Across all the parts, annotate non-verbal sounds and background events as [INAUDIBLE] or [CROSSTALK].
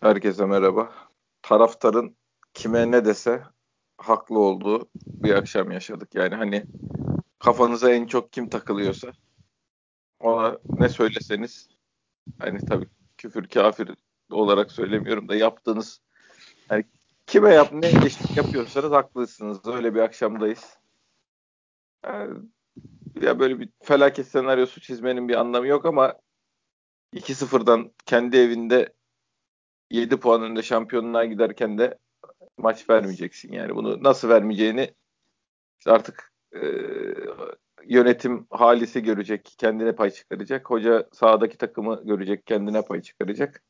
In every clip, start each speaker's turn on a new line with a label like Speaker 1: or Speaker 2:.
Speaker 1: Herkese merhaba. Taraftarın kime ne dese haklı olduğu bir akşam yaşadık. Yani hani kafanıza en çok kim takılıyorsa ona ne söyleseniz hani tabii küfür kafir olarak söylemiyorum da yaptığınız hani kime yap ne eleştiri yapıyorsanız haklısınız. Öyle bir akşamdayız. Yani, ya böyle bir felaket senaryosu çizmenin bir anlamı yok ama 2-0'dan kendi evinde 7 puan önünde şampiyonluğa giderken de maç vermeyeceksin. Yani bunu nasıl vermeyeceğini artık e, yönetim halisi görecek, kendine pay çıkaracak. Hoca sahadaki takımı görecek, kendine pay çıkaracak.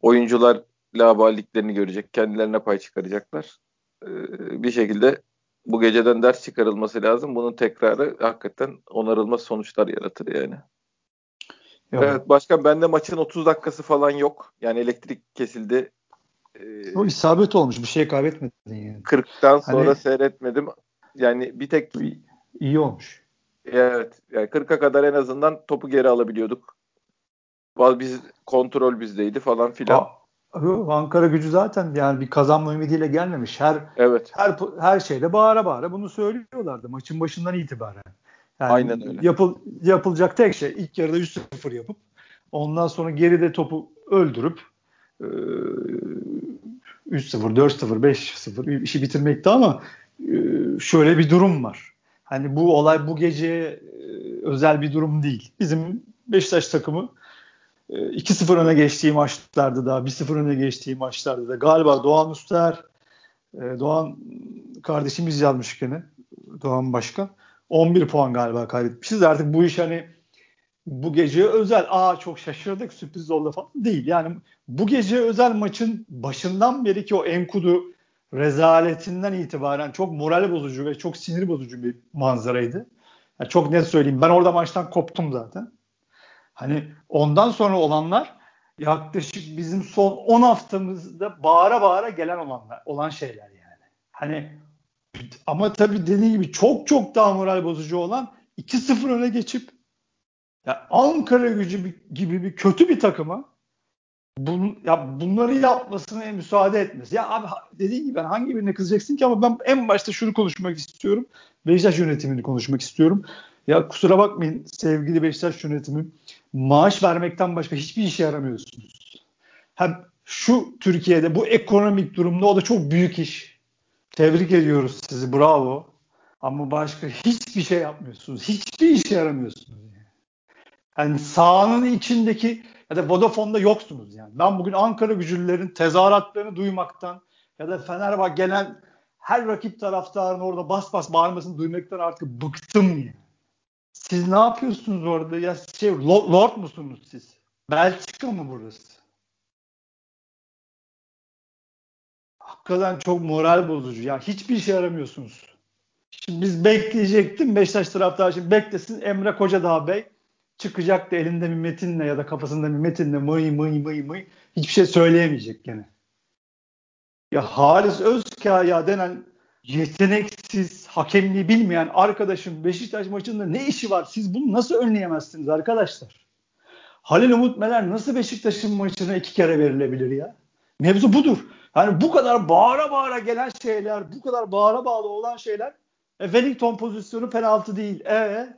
Speaker 1: Oyuncular laballiklerini görecek, kendilerine pay çıkaracaklar. E, bir şekilde bu geceden ders çıkarılması lazım. Bunun tekrarı hakikaten onarılmaz sonuçlar yaratır yani. Yok. Evet başkan bende maçın 30 dakikası falan yok. Yani elektrik kesildi.
Speaker 2: Ee, o isabet olmuş. Bir şey kaybetmedin yani.
Speaker 1: 40'tan sonra hani, seyretmedim. Yani bir tek
Speaker 2: iyi olmuş.
Speaker 1: Evet. Yani 40'a kadar en azından topu geri alabiliyorduk. Biz kontrol bizdeydi falan filan.
Speaker 2: Ankara gücü zaten yani bir kazanma ümidiyle gelmemiş. Her
Speaker 1: evet.
Speaker 2: her her şeyde bağıra bağıra bunu söylüyorlardı maçın başından itibaren. Yani
Speaker 1: Aynen öyle.
Speaker 2: Yapıl, yapılacak tek şey ilk yarıda 3-0 yapıp ondan sonra geride topu öldürüp e, 3-0, 4-0, 5-0 işi bitirmekti ama şöyle bir durum var. Hani bu olay bu gece özel bir durum değil. Bizim Beşiktaş takımı 2-0 e, öne geçtiği maçlarda da 1-0 öne geçtiği maçlarda da galiba Doğan Üster e, Doğan kardeşimiz yazmış gene Doğan Başkan 11 puan galiba kaybetmişiz. Artık bu iş hani bu gece özel aa çok şaşırdık sürpriz oldu falan değil. Yani bu gece özel maçın başından beri ki o Enkudu rezaletinden itibaren çok moral bozucu ve çok sinir bozucu bir manzaraydı. Yani çok net söyleyeyim. Ben orada maçtan koptum zaten. Hani ondan sonra olanlar yaklaşık bizim son 10 haftamızda bağıra bağıra gelen olanlar, olan şeyler yani. Hani ama tabii dediğim gibi çok çok daha moral bozucu olan 2-0 öne geçip ya Ankara gücü gibi bir kötü bir takıma bun, ya bunları yapmasına müsaade etmez. Ya abi dediğim gibi ben hangi birine kızacaksın ki ama ben en başta şunu konuşmak istiyorum. Beşiktaş yönetimini konuşmak istiyorum. Ya kusura bakmayın sevgili Beşiktaş yönetimi maaş vermekten başka hiçbir işe yaramıyorsunuz. Hem şu Türkiye'de bu ekonomik durumda o da çok büyük iş. Tebrik ediyoruz sizi. Bravo. Ama başka hiçbir şey yapmıyorsunuz. Hiçbir işe yaramıyorsunuz. Yani, sahanın içindeki ya da Vodafone'da yoksunuz yani. Ben bugün Ankara gücülerin tezahüratlarını duymaktan ya da Fenerbahçe gelen her rakip taraftarın orada bas bas bağırmasını duymaktan artık bıktım yani. Siz ne yapıyorsunuz orada? Ya şey Lord musunuz siz? Belçika mı burası? hakikaten çok moral bozucu. Ya hiçbir işe yaramıyorsunuz. Şimdi biz bekleyecektim. Beşiktaş taraftarı şimdi beklesin. Emre Kocadağ Bey çıkacaktı elinde bir metinle ya da kafasında bir metinle mıy mıy mıy mıy hiçbir şey söyleyemeyecek gene. Ya Halis Özkaya denen yeteneksiz, hakemliği bilmeyen arkadaşım Beşiktaş maçında ne işi var? Siz bunu nasıl önleyemezsiniz arkadaşlar? Halil Umut Meler nasıl Beşiktaş'ın maçına iki kere verilebilir ya? Mevzu budur. Yani bu kadar bağıra bağıra gelen şeyler, bu kadar bağıra bağlı olan şeyler e, Wellington pozisyonu penaltı değil. E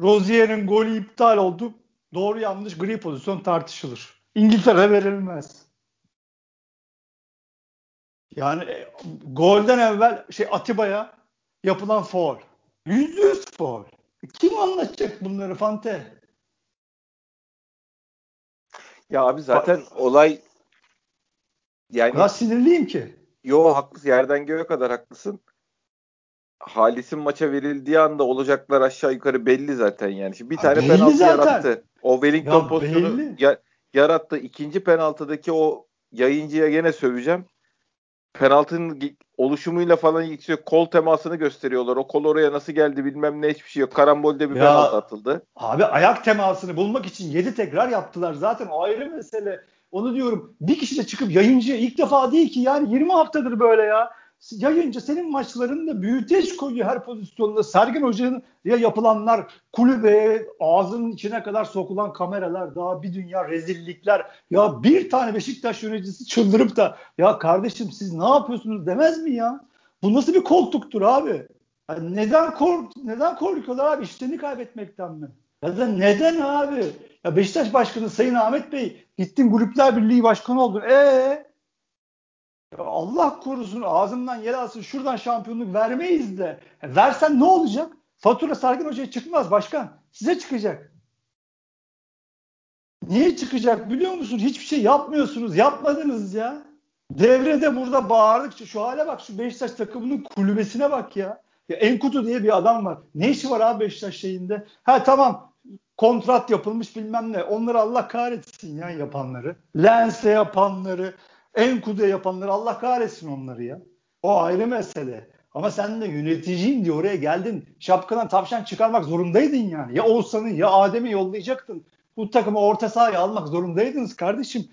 Speaker 2: Rozier'in golü iptal oldu. Doğru yanlış gri pozisyon tartışılır. İngiltere verilmez. Yani e, golden evvel şey Atiba'ya yapılan foul. Yüz yüz foul. Kim anlatacak bunları Fante?
Speaker 1: Ya abi zaten Bak, olay
Speaker 2: yani o sinirliyim ki.
Speaker 1: Yo haklısın. Yerden göğe kadar haklısın. Halis'in maça verildiği anda olacaklar aşağı yukarı belli zaten yani. Şimdi bir ha, tane penaltı zaten. yarattı. O Wellington ya, pozisyonu ya, yarattı. İkinci penaltıdaki o yayıncıya gene söveceğim. Penaltının oluşumuyla falan geçiyor. Kol temasını gösteriyorlar. O kol oraya nasıl geldi bilmem ne hiçbir şey yok. Karambolde bir ya, penaltı atıldı.
Speaker 2: Abi ayak temasını bulmak için 7 tekrar yaptılar. Zaten o ayrı mesele. Onu diyorum bir kişi de çıkıp yayıncı ilk defa değil ki yani 20 haftadır böyle ya. Yayınca senin maçlarında büyüteç koyuyor her pozisyonda. Sergen Hoca'nın ya yapılanlar kulübe ağzının içine kadar sokulan kameralar daha bir dünya rezillikler. Ya bir tane Beşiktaş yöneticisi çıldırıp da ya kardeşim siz ne yapıyorsunuz demez mi ya? Bu nasıl bir koltuktur abi? Yani neden kork neden korkuyorlar abi? İşlerini kaybetmekten mi? Ya da neden abi? Ya Beşiktaş Başkanı Sayın Ahmet Bey gittin Kulüpler Birliği Başkanı oldun. Allah korusun ağzımdan yer alsın şuradan şampiyonluk vermeyiz de. E, versen ne olacak? Fatura Sergen Hoca'ya çıkmaz başkan. Size çıkacak. Niye çıkacak biliyor musun? Hiçbir şey yapmıyorsunuz. Yapmadınız ya. Devrede burada bağırdıkça şu hale bak şu Beşiktaş takımının kulübesine bak ya. Ya Enkutu diye bir adam var. Ne işi var abi Beşiktaş şeyinde? Ha tamam kontrat yapılmış bilmem ne. Onları Allah kahretsin ya yapanları. Lens'e yapanları, Enkudu'ya yapanları Allah kahretsin onları ya. O ayrı mesele. Ama sen de yöneticiyim diye oraya geldin. Şapkadan tavşan çıkarmak zorundaydın yani. Ya Oğuzhan'ı ya Adem'i yollayacaktın. Bu takımı orta sahaya almak zorundaydınız kardeşim.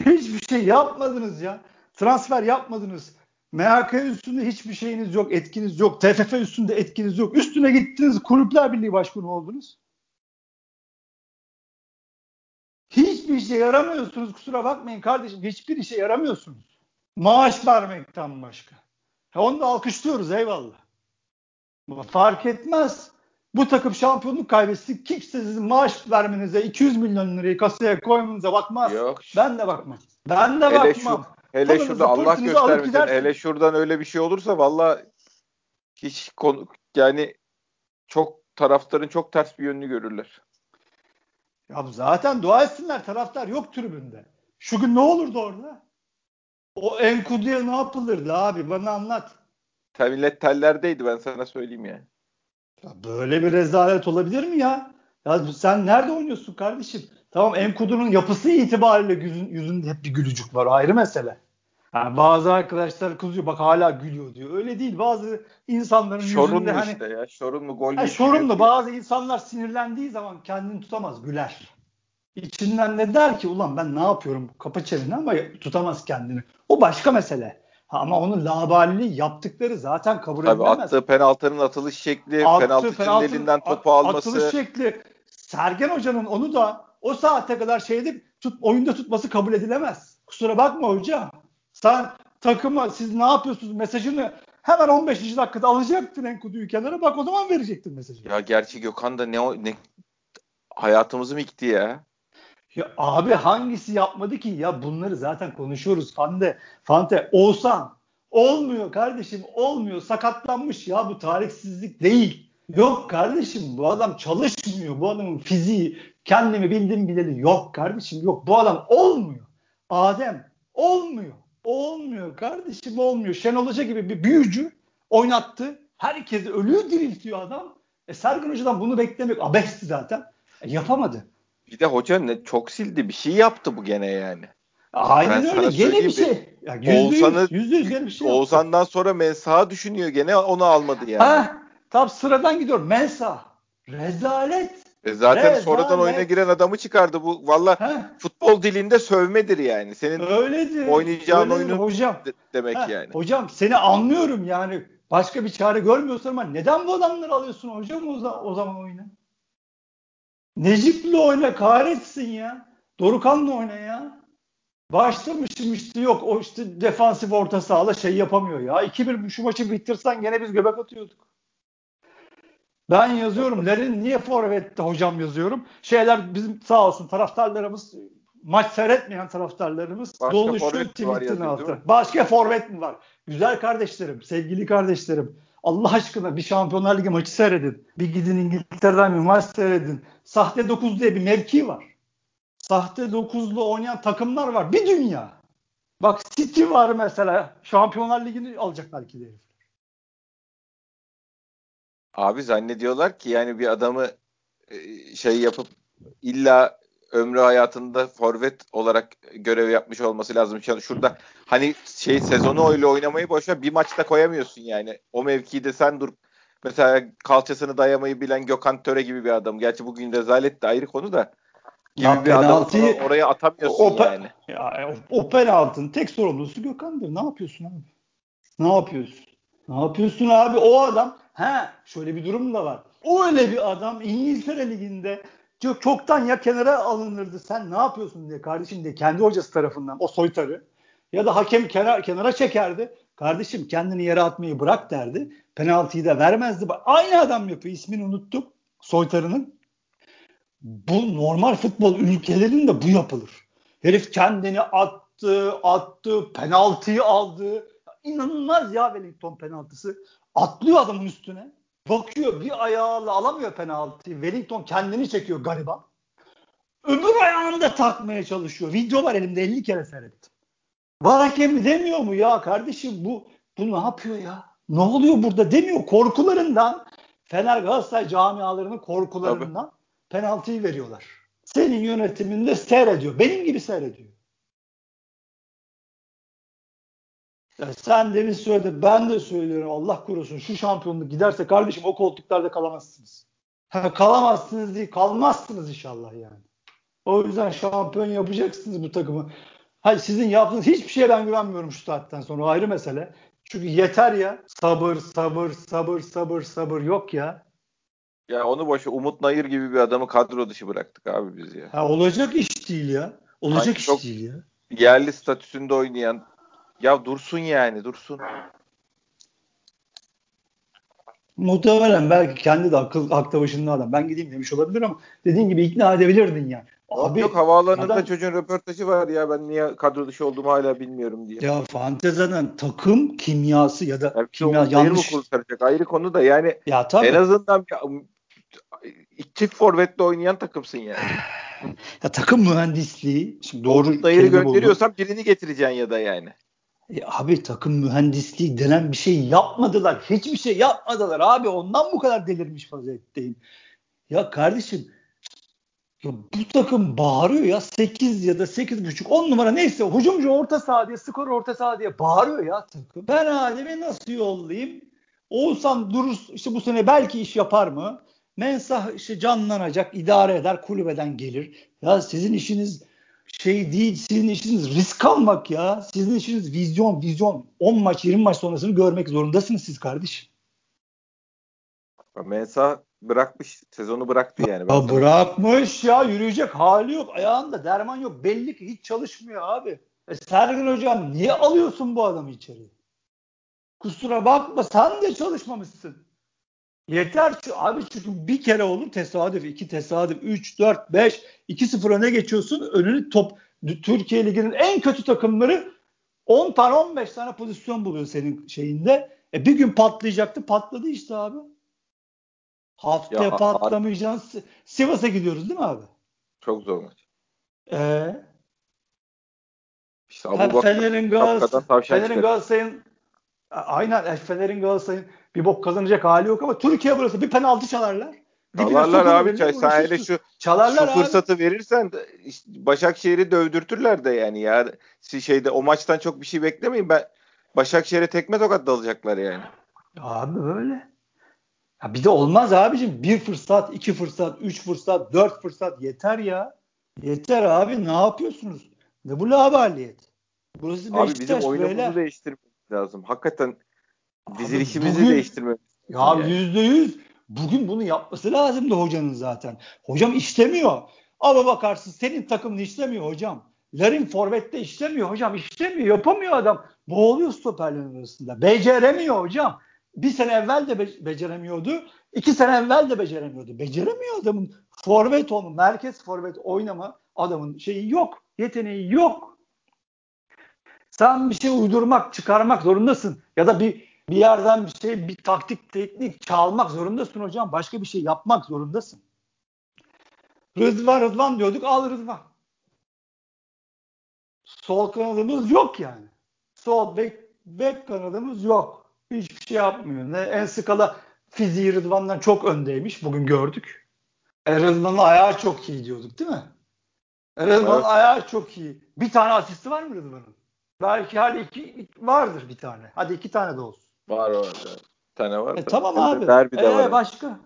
Speaker 2: Hiçbir şey yapmadınız ya. Transfer yapmadınız. MHK üstünde hiçbir şeyiniz yok, etkiniz yok. TFF üstünde etkiniz yok. Üstüne gittiniz Kulüpler Birliği Başkanı oldunuz. Hiçbir işe yaramıyorsunuz kusura bakmayın kardeşim. Hiçbir işe yaramıyorsunuz. Maaş vermekten başka. Ha, onu da alkışlıyoruz eyvallah. Ama fark etmez. Bu takım şampiyonluk kaybetsin. Kimse sizin maaş vermenize 200 milyon lirayı kasaya koymanıza bakmaz. Yok. Ben de bakmam. Ben de hele bakmam.
Speaker 1: Şu, hele şurada Allah göstermesin. Hele şuradan öyle bir şey olursa valla hiç konu yani çok taraftarın çok ters bir yönünü görürler.
Speaker 2: Ya zaten dua etsinler taraftar yok tribünde. Şu gün ne olurdu orada? O Enkudu'ya ne yapılırdı abi bana anlat.
Speaker 1: Millet tellerdeydi ben sana söyleyeyim yani.
Speaker 2: Ya böyle bir rezalet olabilir mi ya? Ya sen nerede oynuyorsun kardeşim? Tamam Enkudu'nun yapısı itibariyle yüzün, yüzünde hep bir gülücük var ayrı mesele. Yani bazı arkadaşlar kızıyor bak hala gülüyor diyor. Öyle değil bazı insanların
Speaker 1: Şorun
Speaker 2: yüzünde hani
Speaker 1: işte ya Şorun mu gol
Speaker 2: yani Şorun mu bazı insanlar sinirlendiği zaman kendini tutamaz güler. İçinden de der ki ulan ben ne yapıyorum kapa çeneni ama tutamaz kendini. O başka mesele. Ha, ama onun labaliliği yaptıkları zaten kabul Tabii edilemez.
Speaker 1: Attığı penaltının atılış şekli, Attı, penaltı, penaltı elinden topu alması.
Speaker 2: Atılış şekli. Sergen Hoca'nın onu da o saate kadar şeyde tut, oyunda tutması kabul edilemez. Kusura bakma hocam. Sen takıma siz ne yapıyorsunuz mesajını hemen 15. dakikada alacaktın Enkudu'yu kenara bak o zaman verecektin mesajı.
Speaker 1: Ya gerçi Gökhan da ne, ne hayatımızı mı yıktı ya?
Speaker 2: Ya abi hangisi yapmadı ki? Ya bunları zaten konuşuyoruz. Fante, Fante, Oğuzhan. Olmuyor kardeşim olmuyor. Sakatlanmış ya bu tarihsizlik değil. Yok kardeşim bu adam çalışmıyor. Bu adamın fiziği kendimi bildim bileli yok kardeşim yok. Bu adam olmuyor. Adem olmuyor. Olmuyor kardeşim olmuyor. Şenol Hoca gibi bir büyücü oynattı. Herkesi ölüyor diriltiyor adam. E Sergen Hoca'dan bunu beklemek abesti zaten. E, yapamadı.
Speaker 1: Bir de hoca ne çok sildi bir şey yaptı bu gene yani.
Speaker 2: Aynen ben öyle. Gene bir şey. Ya Oğuzhan'ı yüzde yüz gene bir şey
Speaker 1: Oğuzhan'dan sonra Mensah'ı düşünüyor gene onu almadı yani. Ha,
Speaker 2: tam sıradan gidiyor. Mensah. Rezalet.
Speaker 1: E zaten Rezalet. sonradan oyuna giren adamı çıkardı bu. Valla futbol dilinde sövmedir yani. Senin Öyledir. oynayacağın Öyledir, oyunu hocam. De- demek ha, yani.
Speaker 2: Hocam seni anlıyorum yani. Başka bir çare görmüyorsun ama neden bu adamları alıyorsun hocam o, o zaman oyuna? Necip'le oyna kahretsin ya. Dorukan'la oyna ya. Başlamışım işte yok o işte defansif orta sahada şey yapamıyor ya. 2-1 şu maçı bitirsen gene biz göbek atıyorduk. Ben yazıyorum. Lerin niye forvette hocam yazıyorum. Şeyler bizim sağ olsun taraftarlarımız maç seyretmeyen taraftarlarımız Başka doluşuyor tweetin altı. Başka forvet mi var? Güzel kardeşlerim, sevgili kardeşlerim. Allah aşkına bir Şampiyonlar Ligi maçı seyredin. Bir gidin İngiltere'den bir maç seyredin. Sahte 9 diye bir mevki var. Sahte 9'lu oynayan takımlar var. Bir dünya. Bak City var mesela. Şampiyonlar Ligi'ni alacak belki de
Speaker 1: Abi zannediyorlar ki yani bir adamı e, şey yapıp illa ömrü hayatında forvet olarak görev yapmış olması lazım. Şurada hani şey sezonu öyle oynamayı boşver bir maçta koyamıyorsun yani. O mevkide sen dur. Mesela kalçasını dayamayı bilen Gökhan Töre gibi bir adam. Gerçi bugün rezalet de ayrı konu da. Gibi ya bir penaltıyı, adamı oraya atamıyorsun o, yani.
Speaker 2: Ya, o, o penaltının tek sorumlusu Gökhan'dır. Ne yapıyorsun abi? Ne yapıyorsun? Ne yapıyorsun abi? O adam he şöyle bir durum da var. O öyle bir adam İngiltere Ligi'nde çok çoktan ya kenara alınırdı. Sen ne yapıyorsun diye kardeşim diye kendi hocası tarafından o soytarı ya da hakem kenar, kenara çekerdi. Kardeşim kendini yere atmayı bırak derdi. Penaltıyı da vermezdi. Aynı adam yapıyor. İsmini unuttum. Soytarının. Bu normal futbol ülkelerinde bu yapılır. Herif kendini attı, attı, penaltıyı aldı. İnanılmaz ya Wellington penaltısı. Atlıyor adamın üstüne. Bakıyor bir ayağıyla alamıyor penaltıyı. Wellington kendini çekiyor gariban. Öbür ayağını da takmaya çalışıyor. Video var elimde 50 kere seyrettim. Var hakem demiyor mu ya kardeşim bu bu ne yapıyor ya? Ne oluyor burada demiyor. Korkularından Fener Galatasaray camialarının korkularından Tabii. penaltıyı veriyorlar. Senin yönetiminde seyrediyor. Benim gibi seyrediyor. Ya sen demin söyledin. Ben de söylüyorum. Allah korusun. Şu şampiyonluk giderse kardeşim o koltuklarda kalamazsınız. Ha, kalamazsınız değil. Kalmazsınız inşallah yani. O yüzden şampiyon yapacaksınız bu takımı. Hayır sizin yaptığınız hiçbir şeye ben güvenmiyorum şu saatten sonra. Ayrı mesele. Çünkü yeter ya. Sabır, sabır, sabır, sabır, sabır yok ya.
Speaker 1: Ya onu boş Umut Nayır gibi bir adamı kadro dışı bıraktık abi biz ya.
Speaker 2: Ha, olacak iş değil ya. Olacak Sanki iş değil ya.
Speaker 1: Yerli statüsünde oynayan ya dursun yani dursun.
Speaker 2: Muhtemelen belki kendi de akıl akta başında adam. Ben gideyim demiş olabilir ama dediğin gibi ikna edebilirdin yani.
Speaker 1: Abi, yok havaalanında adam, çocuğun röportajı var ya ben niye kadro dışı olduğumu hala bilmiyorum diye.
Speaker 2: Ya fanteziden takım kimyası ya da
Speaker 1: yani kimya yanlış. Kurtaracak ayrı konu da yani ya, tabii. en azından çift forvetle oynayan takımsın yani. [SIGHS]
Speaker 2: ya takım mühendisliği. Şimdi doğru
Speaker 1: Dayırı gönderiyorsan buldum. birini getireceksin ya da yani.
Speaker 2: E abi takım mühendisliği denen bir şey yapmadılar. Hiçbir şey yapmadılar abi. Ondan bu kadar delirmiş vaziyetteyim. Ya kardeşim ya bu takım bağırıyor ya 8 ya da 8.5 10 numara neyse hücumcu orta saha diye skor orta saha diye bağırıyor ya takım. Ben Adem'i nasıl yollayayım? Oğuzhan durur işte bu sene belki iş yapar mı? Mensah işte canlanacak, idare eder, kulübeden gelir. Ya sizin işiniz şey değil, sizin işiniz risk almak ya. Sizin işiniz vizyon, vizyon. 10 maç, 20 maç sonrasını görmek zorundasınız siz kardeşim.
Speaker 1: Mensah bırakmış. Sezonu bıraktı yani.
Speaker 2: Ben ya bırakmış ya. Yürüyecek hali yok. Ayağında derman yok. Belli ki hiç çalışmıyor abi. E Sergin hocam niye alıyorsun bu adamı içeri? Kusura bakma sen de çalışmamışsın. Yeter ki abi çünkü bir kere olur tesadüf, iki tesadüf, üç, dört, beş, iki sıfır öne geçiyorsun. Önünü top Türkiye Ligi'nin en kötü takımları 10 tane 15 tane pozisyon buluyor senin şeyinde. E bir gün patlayacaktı patladı işte abi. Haftaya ya, patlamayacaksın. Sivas'a gidiyoruz değil mi abi?
Speaker 1: Çok zor maç.
Speaker 2: Ee, işte Fener'in Galatasaray, Fener'in Galatasaray'ın aynen Fener'in Galatasaray'ın bir bok kazanacak hali yok ama Türkiye burası bir penaltı çalarlar.
Speaker 1: Çalarlar abi çay sen hele şu, çalarlar şu fırsatı abi. verirsen işte Başakşehir'i dövdürtürler de yani ya şeyde o maçtan çok bir şey beklemeyin ben Başakşehir'e tekme tokat dalacaklar yani.
Speaker 2: Abi böyle. Ya bir de olmaz abicim. Bir fırsat, iki fırsat, üç fırsat, dört fırsat yeter ya. Yeter abi ne yapıyorsunuz? Ne bu labaliyet?
Speaker 1: Burası abi Beşiktaş bizim oyunumuzu böyle. değiştirmemiz lazım. Hakikaten dizilişimizi bugün, değiştirmemiz
Speaker 2: Ya yüzde yüz. Bugün bunu yapması lazımdı hocanın zaten. Hocam işlemiyor. Ama bakarsın senin takımın işlemiyor hocam. Larin forvette işlemiyor hocam. İşlemiyor. Yapamıyor adam. Boğuluyor stoperlerin arasında. Beceremiyor hocam bir sene evvel de be- beceremiyordu. iki sene evvel de beceremiyordu. Beceremiyor adamın. Forvet olma, merkez forvet oynama adamın şeyi yok. Yeteneği yok. Sen bir şey uydurmak, çıkarmak zorundasın. Ya da bir bir yerden bir şey, bir taktik, teknik çalmak zorundasın hocam. Başka bir şey yapmak zorundasın. Rıdvan Rıdvan diyorduk al Rıdvan. Sol kanadımız yok yani. Sol bek, bek kanadımız yok. Hiçbir şey yapmıyor. Ne, en skala fiziği Rıdvan'dan çok öndeymiş. Bugün gördük. E, Rıdvan'ın ayağı çok iyi diyorduk değil mi? E, Rıdvan'ın evet. ayağı çok iyi. Bir tane asisti var mı Rıdvan'ın? Belki hadi iki vardır bir tane. Hadi iki tane de olsun.
Speaker 1: Var var. Bir tane var.
Speaker 2: E, tamam abi. Derbi de e, var. Başka?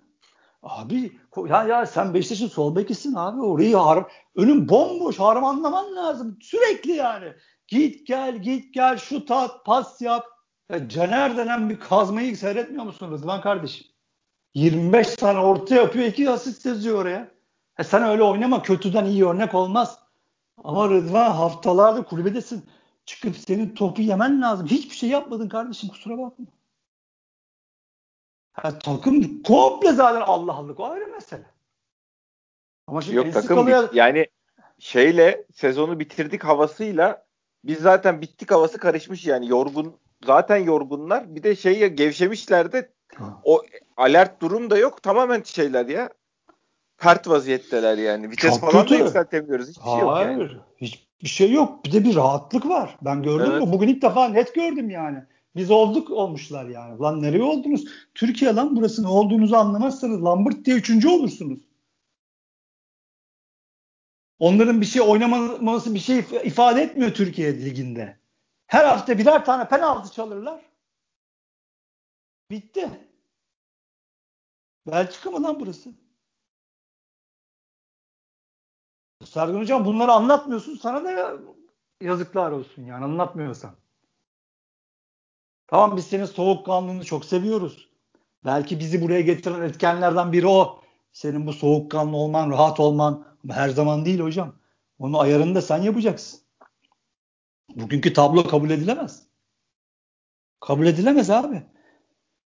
Speaker 2: Abi ya ya sen Beşiktaş'ın sol bekisin abi. Orayı har önün bomboş harmanlaman lazım. Sürekli yani. Git gel git gel şut at pas yap. Ya Caner denen bir kazmayı seyretmiyor musun Rıdvan kardeşim? 25 tane orta yapıyor, 2 asist yazıyor oraya. E sen öyle oynama, kötüden iyi örnek olmaz. Ama Rıdvan haftalardır kulübedesin. Çıkıp senin topu yemen lazım. Hiçbir şey yapmadın kardeşim kusura bakma. Ha, takım komple zaten Allah Allah o ayrı mesele.
Speaker 1: Ama şimdi Yok takım bit- yani şeyle sezonu bitirdik havasıyla biz zaten bittik havası karışmış yani yorgun zaten yorgunlar bir de şey ya gevşemişler de o alert durum da yok tamamen şeyler ya pert vaziyetteler yani vites Çok falan kötü. da yükseltemiyoruz hiçbir Hayır. şey yok yani.
Speaker 2: Hiçbir şey yok bir de bir rahatlık var ben gördüm evet. bugün ilk defa net gördüm yani. Biz olduk olmuşlar yani. Lan nereye oldunuz? Türkiye lan burası ne olduğunuzu anlamazsanız Lambert diye üçüncü olursunuz. Onların bir şey oynamaması bir şey ifade etmiyor Türkiye liginde. Her hafta birer tane penaltı çalırlar. Bitti. Belçika mı lan burası? Sergen Hocam bunları anlatmıyorsun. Sana da yazıklar olsun yani anlatmıyorsan. Tamam biz senin soğukkanlılığını çok seviyoruz. Belki bizi buraya getiren etkenlerden biri o. Senin bu soğukkanlı olman, rahat olman her zaman değil hocam. Onu ayarını da sen yapacaksın. Bugünkü tablo kabul edilemez. Kabul edilemez abi.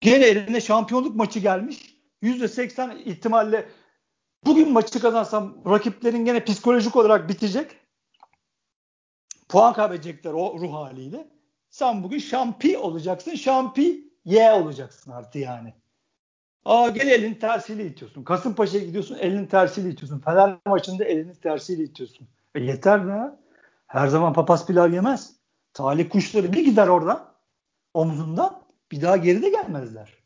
Speaker 2: Gene eline şampiyonluk maçı gelmiş. %80 ihtimalle bugün maçı kazansam rakiplerin gene psikolojik olarak bitecek. Puan kaybedecekler o ruh haliyle. Sen bugün şampi olacaksın. Şampi ye olacaksın artık yani. Aa gel elin tersiyle itiyorsun. Kasımpaşa'ya gidiyorsun elin tersiyle itiyorsun. Fener maçında elini tersiyle itiyorsun. E yeter be. Her zaman papaz pilav yemez. Talih kuşları bir gider oradan omzundan bir daha geri de gelmezler.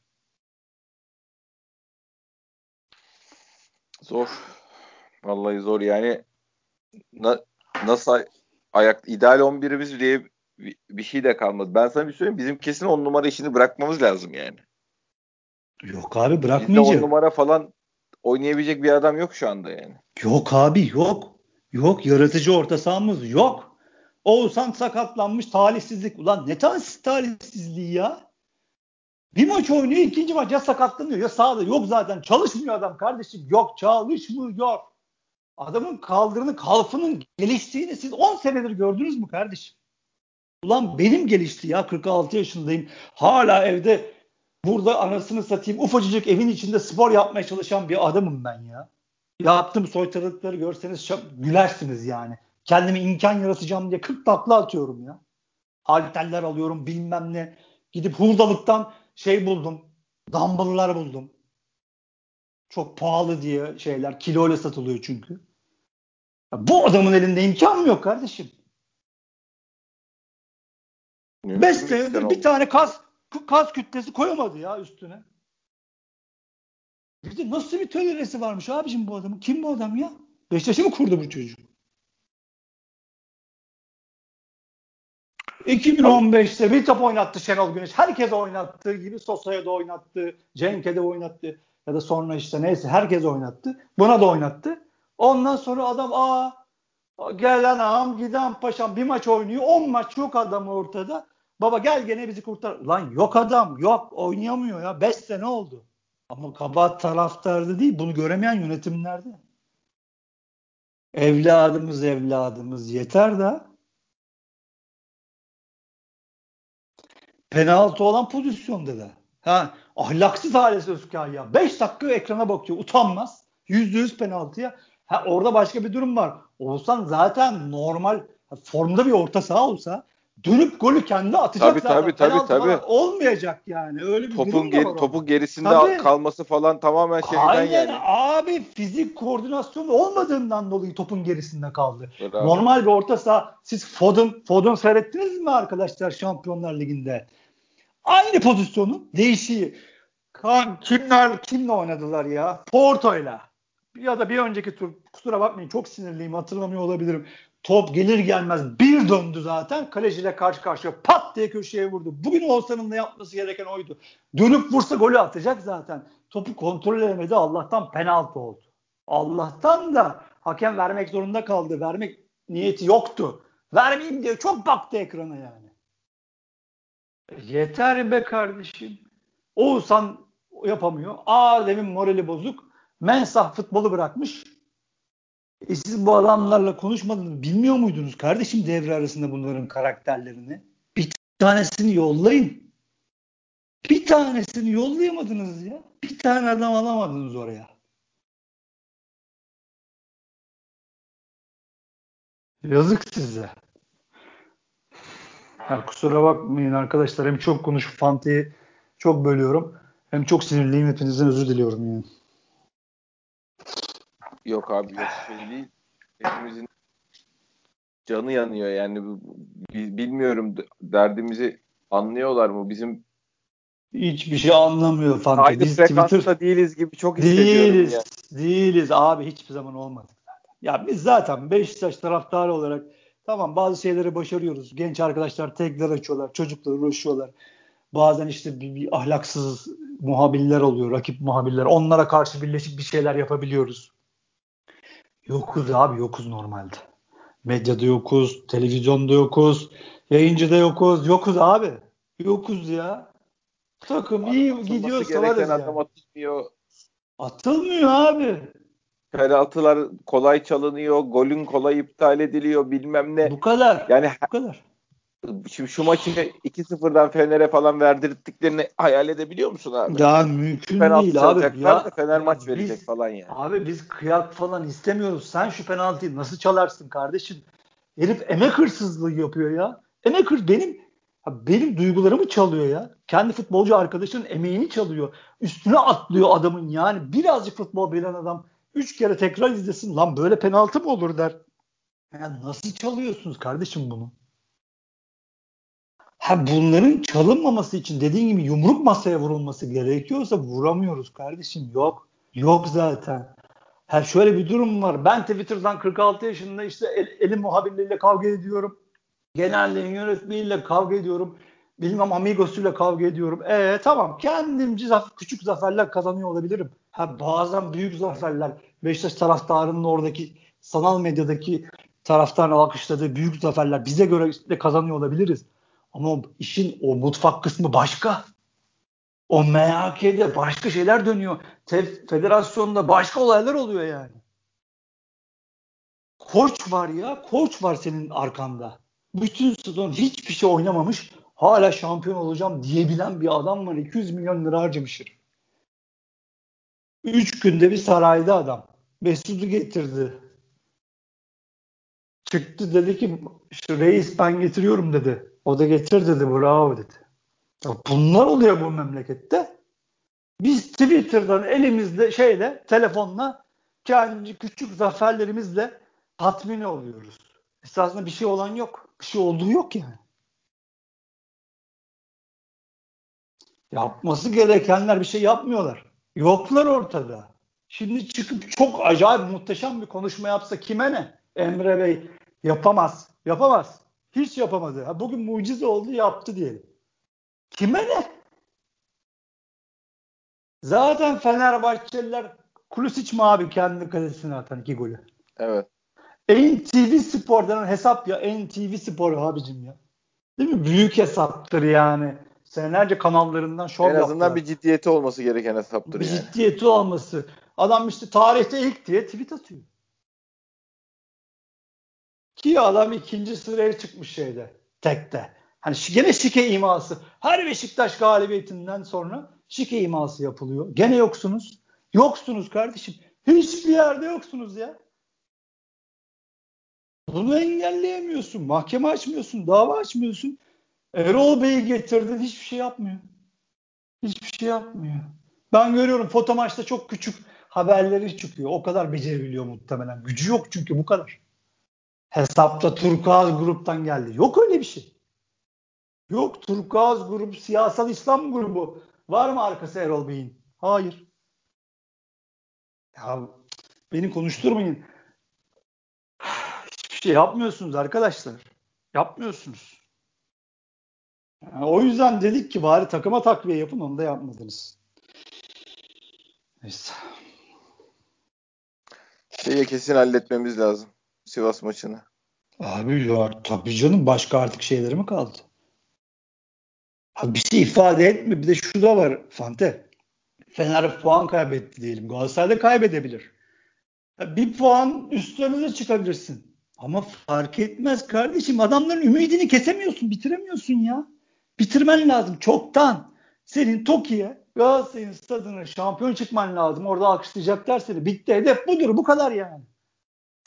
Speaker 1: Zor. Vallahi zor yani. Na, nasıl ayak ideal 11'imiz diye bir, şey de kalmadı. Ben sana bir söyleyeyim. Bizim kesin on numara işini bırakmamız lazım yani.
Speaker 2: Yok abi bırakmayacak. Bizde
Speaker 1: on numara falan oynayabilecek bir adam yok şu anda yani.
Speaker 2: Yok abi yok. Yok yaratıcı orta sahamız yok. Oğuzhan sakatlanmış talihsizlik. Ulan ne talihsiz talihsizliği ya? Bir maç oynuyor ikinci maç ya sakatlanıyor ya sağda yok zaten çalışmıyor adam kardeşim yok çalışmıyor. Adamın kaldırını kalfının geliştiğini siz 10 senedir gördünüz mü kardeşim? Ulan benim gelişti ya 46 yaşındayım. Hala evde burada anasını satayım ufacık evin içinde spor yapmaya çalışan bir adamım ben ya. Yaptığım soytarılıkları görseniz gülersiniz yani. Kendime imkan yaratacağım diye 40 takla atıyorum ya. Halteller alıyorum bilmem ne. Gidip hurdalıktan şey buldum. Dumbbell'lar buldum. Çok pahalı diye şeyler. Kiloyla satılıyor çünkü. Ya bu adamın elinde imkan mı yok kardeşim? 5 senedir bir tane kas kas kütlesi koyamadı ya üstüne. Bir de nasıl bir toleresi varmış abicim bu adamın? Kim bu adam ya? Beşiktaş'ı mı kurdu bu çocuk? 2015'te bir top oynattı Şenol Güneş. Herkes oynattı gibi Sosa'ya da oynattı. Cenk'e de oynattı. Ya da sonra işte neyse herkes oynattı. Buna da oynattı. Ondan sonra adam aa gelen ağam giden paşam bir maç oynuyor. 10 maç yok adam ortada. Baba gel gene bizi kurtar. Lan yok adam yok oynayamıyor ya. 5 sene oldu. Ama kabahat taraftarda değil. Bunu göremeyen yönetimlerde. Evladımız evladımız yeter de penaltı olan pozisyonda da. Ha, ahlaksız ailesi Özkay ya. 5 dakika ekrana bakıyor. Utanmaz. %100 penaltıya. Ha, orada başka bir durum var. Olsan zaten normal formda bir orta saha olsa dönüp golü kendi atacak
Speaker 1: tabii, zaten. Tabii tabii tabii.
Speaker 2: Olmayacak yani. Öyle bir
Speaker 1: topun
Speaker 2: durum
Speaker 1: geri, Topun gerisinde tabii. kalması falan tamamen şeyden Aynen yani.
Speaker 2: abi fizik koordinasyonu olmadığından dolayı topun gerisinde kaldı. Bravo. Normal bir orta saha siz Foden Foden seyrettiniz mi arkadaşlar Şampiyonlar Ligi'nde? Aynı pozisyonu değişiği. Kan kimler kimle oynadılar ya? Porto'yla. Ya da bir önceki tur kusura bakmayın çok sinirliyim hatırlamıyor olabilirim. Top gelir gelmez bir döndü zaten. Kaleciyle karşı karşıya pat diye köşeye vurdu. Bugün Oğuzhan'ın da yapması gereken oydu. Dönüp vursa golü atacak zaten. Topu kontrol edemedi. Allah'tan penaltı oldu. Allah'tan da hakem vermek zorunda kaldı. Vermek niyeti yoktu. Vermeyeyim diye çok baktı ekrana yani. Yeter be kardeşim. Oğuzhan yapamıyor. Adem'in morali bozuk. Mensah futbolu bırakmış. E siz bu adamlarla konuşmadınız. Bilmiyor muydunuz kardeşim devre arasında bunların karakterlerini? Bir tanesini yollayın. Bir tanesini yollayamadınız ya. Bir tane adam alamadınız oraya. Yazık size. Ya kusura bakmayın arkadaşlar. Hem çok konuşup Fante'yi çok bölüyorum. Hem çok sinirliyim. Hepinizden özür diliyorum yani.
Speaker 1: Yok abi yok şey değil. Hepimizin canı yanıyor yani bilmiyorum derdimizi anlıyorlar mı? Bizim
Speaker 2: hiçbir şey anlamıyor Fante.
Speaker 1: Aynı Biz frekansta Twitter... değiliz gibi çok hissediyorum
Speaker 2: değiliz, ya. Değiliz abi hiçbir zaman olmadık zaten. Ya biz zaten Beşiktaş taraftarı olarak tamam bazı şeyleri başarıyoruz. Genç arkadaşlar tekler açıyorlar, çocuklar uğraşıyorlar. Bazen işte bir, bir ahlaksız muhabirler oluyor, rakip muhabirler. Onlara karşı birleşip bir şeyler yapabiliyoruz. Yokuz abi yokuz normalde. Medyada yokuz, televizyonda yokuz, yayıncıda yokuz. Yokuz abi. Yokuz ya. Takım iyi gidiyor
Speaker 1: gereken adam yani. atılmıyor.
Speaker 2: Atılmıyor abi.
Speaker 1: Penaltılar kolay çalınıyor, golün kolay iptal ediliyor bilmem ne.
Speaker 2: Bu kadar.
Speaker 1: Yani
Speaker 2: bu kadar.
Speaker 1: Şimdi şu maçı 2-0'dan Fener'e falan verdirdiklerini hayal edebiliyor musun abi?
Speaker 2: Ya mümkün Penaltı değil abi.
Speaker 1: Ya, da Fener maç verecek biz, falan yani.
Speaker 2: Abi biz kıyak falan istemiyoruz. Sen şu penaltıyı nasıl çalarsın kardeşim? Herif emek hırsızlığı yapıyor ya. Emek hırs benim benim duygularımı çalıyor ya. Kendi futbolcu arkadaşının emeğini çalıyor. Üstüne atlıyor adamın yani. Birazcık futbol bilen adam üç kere tekrar izlesin. Lan böyle penaltı mı olur der. Ya nasıl çalıyorsunuz kardeşim bunu? Ha bunların çalınmaması için dediğin gibi yumruk masaya vurulması gerekiyorsa vuramıyoruz kardeşim. Yok. Yok zaten. Ha şöyle bir durum var. Ben Twitter'dan 46 yaşında işte el, elim muhabirleriyle kavga ediyorum. Genelliğin yönetmeniyle kavga ediyorum. Bilmem amigosuyla kavga ediyorum. E tamam kendimce zaf küçük zaferler kazanıyor olabilirim. Ha bazen büyük zaferler. Beşiktaş taraftarının oradaki sanal medyadaki taraftarın alkışladığı büyük zaferler bize göre de kazanıyor olabiliriz. Ama işin o mutfak kısmı başka. O MHK'de başka şeyler dönüyor. Te- federasyonda başka olaylar oluyor yani. Koç var ya. Koç var senin arkanda. Bütün sezon hiçbir şey oynamamış. Hala şampiyon olacağım diyebilen bir adam var. 200 milyon lira harcamışır. Üç günde bir sarayda adam. Mesut'u getirdi. Çıktı dedi ki işte reis ben getiriyorum dedi. O da getir dedi bravo dedi. Ya bunlar oluyor bu memlekette. Biz Twitter'dan elimizde şeyle telefonla kendi küçük zaferlerimizle tatmin oluyoruz. Esasında bir şey olan yok. Bir şey olduğu yok yani. Yapması gerekenler bir şey yapmıyorlar. Yoklar ortada. Şimdi çıkıp çok acayip muhteşem bir konuşma yapsa kime ne? Emre Bey yapamaz. Yapamaz. Hiç yapamadı. Ha, bugün mucize oldu yaptı diyelim. Kime ne? Zaten Fenerbahçeliler Kulisic mi abi kendi kalesine atan iki golü?
Speaker 1: Evet.
Speaker 2: NTV Spor'dan hesap ya. NTV Spor abicim ya. Değil mi? Büyük hesaptır yani. Senelerce kanallarından şov
Speaker 1: En azından
Speaker 2: yaptılar.
Speaker 1: bir ciddiyeti olması gereken hesaptır
Speaker 2: bir
Speaker 1: yani.
Speaker 2: ciddiyeti olması. Adam işte tarihte ilk diye tweet atıyor. Ki adam ikinci sıraya çıkmış şeyde. Tekte. Hani gene şike iması. Her Beşiktaş galibiyetinden sonra şike iması yapılıyor. Gene yoksunuz. Yoksunuz kardeşim. Hiçbir yerde yoksunuz ya. Bunu engelleyemiyorsun. Mahkeme açmıyorsun. Dava açmıyorsun. Erol Bey'i getirdin. Hiçbir şey yapmıyor. Hiçbir şey yapmıyor. Ben görüyorum foto maçta çok küçük haberleri çıkıyor. O kadar becerebiliyor muhtemelen. Gücü yok çünkü bu kadar. Hesapta Turkuaz gruptan geldi. Yok öyle bir şey. Yok Turkuaz grup, siyasal İslam grubu. Var mı arkası Erol Bey'in? Hayır. Ya beni konuşturmayın. Hiçbir şey yapmıyorsunuz arkadaşlar. Yapmıyorsunuz. Yani o yüzden dedik ki bari takıma takviye yapın onu da yapmadınız. Neyse.
Speaker 1: Şeyi kesin halletmemiz lazım. Sivas maçını.
Speaker 2: Abi ya tabii canım başka artık şeyleri mi kaldı? Abi bir şey ifade etmiyor. Bir de şu da var Fante. Fener puan kaybetti diyelim. Galatasaray kaybedebilir. Bir puan üstlerine çıkabilirsin. Ama fark etmez kardeşim. Adamların ümidini kesemiyorsun, bitiremiyorsun ya. Bitirmen lazım çoktan. Senin Toki'ye Galatasaray'ın stadına şampiyon çıkman lazım. Orada alkışlayacaklar seni. Bitti. Hedef budur. Bu kadar yani.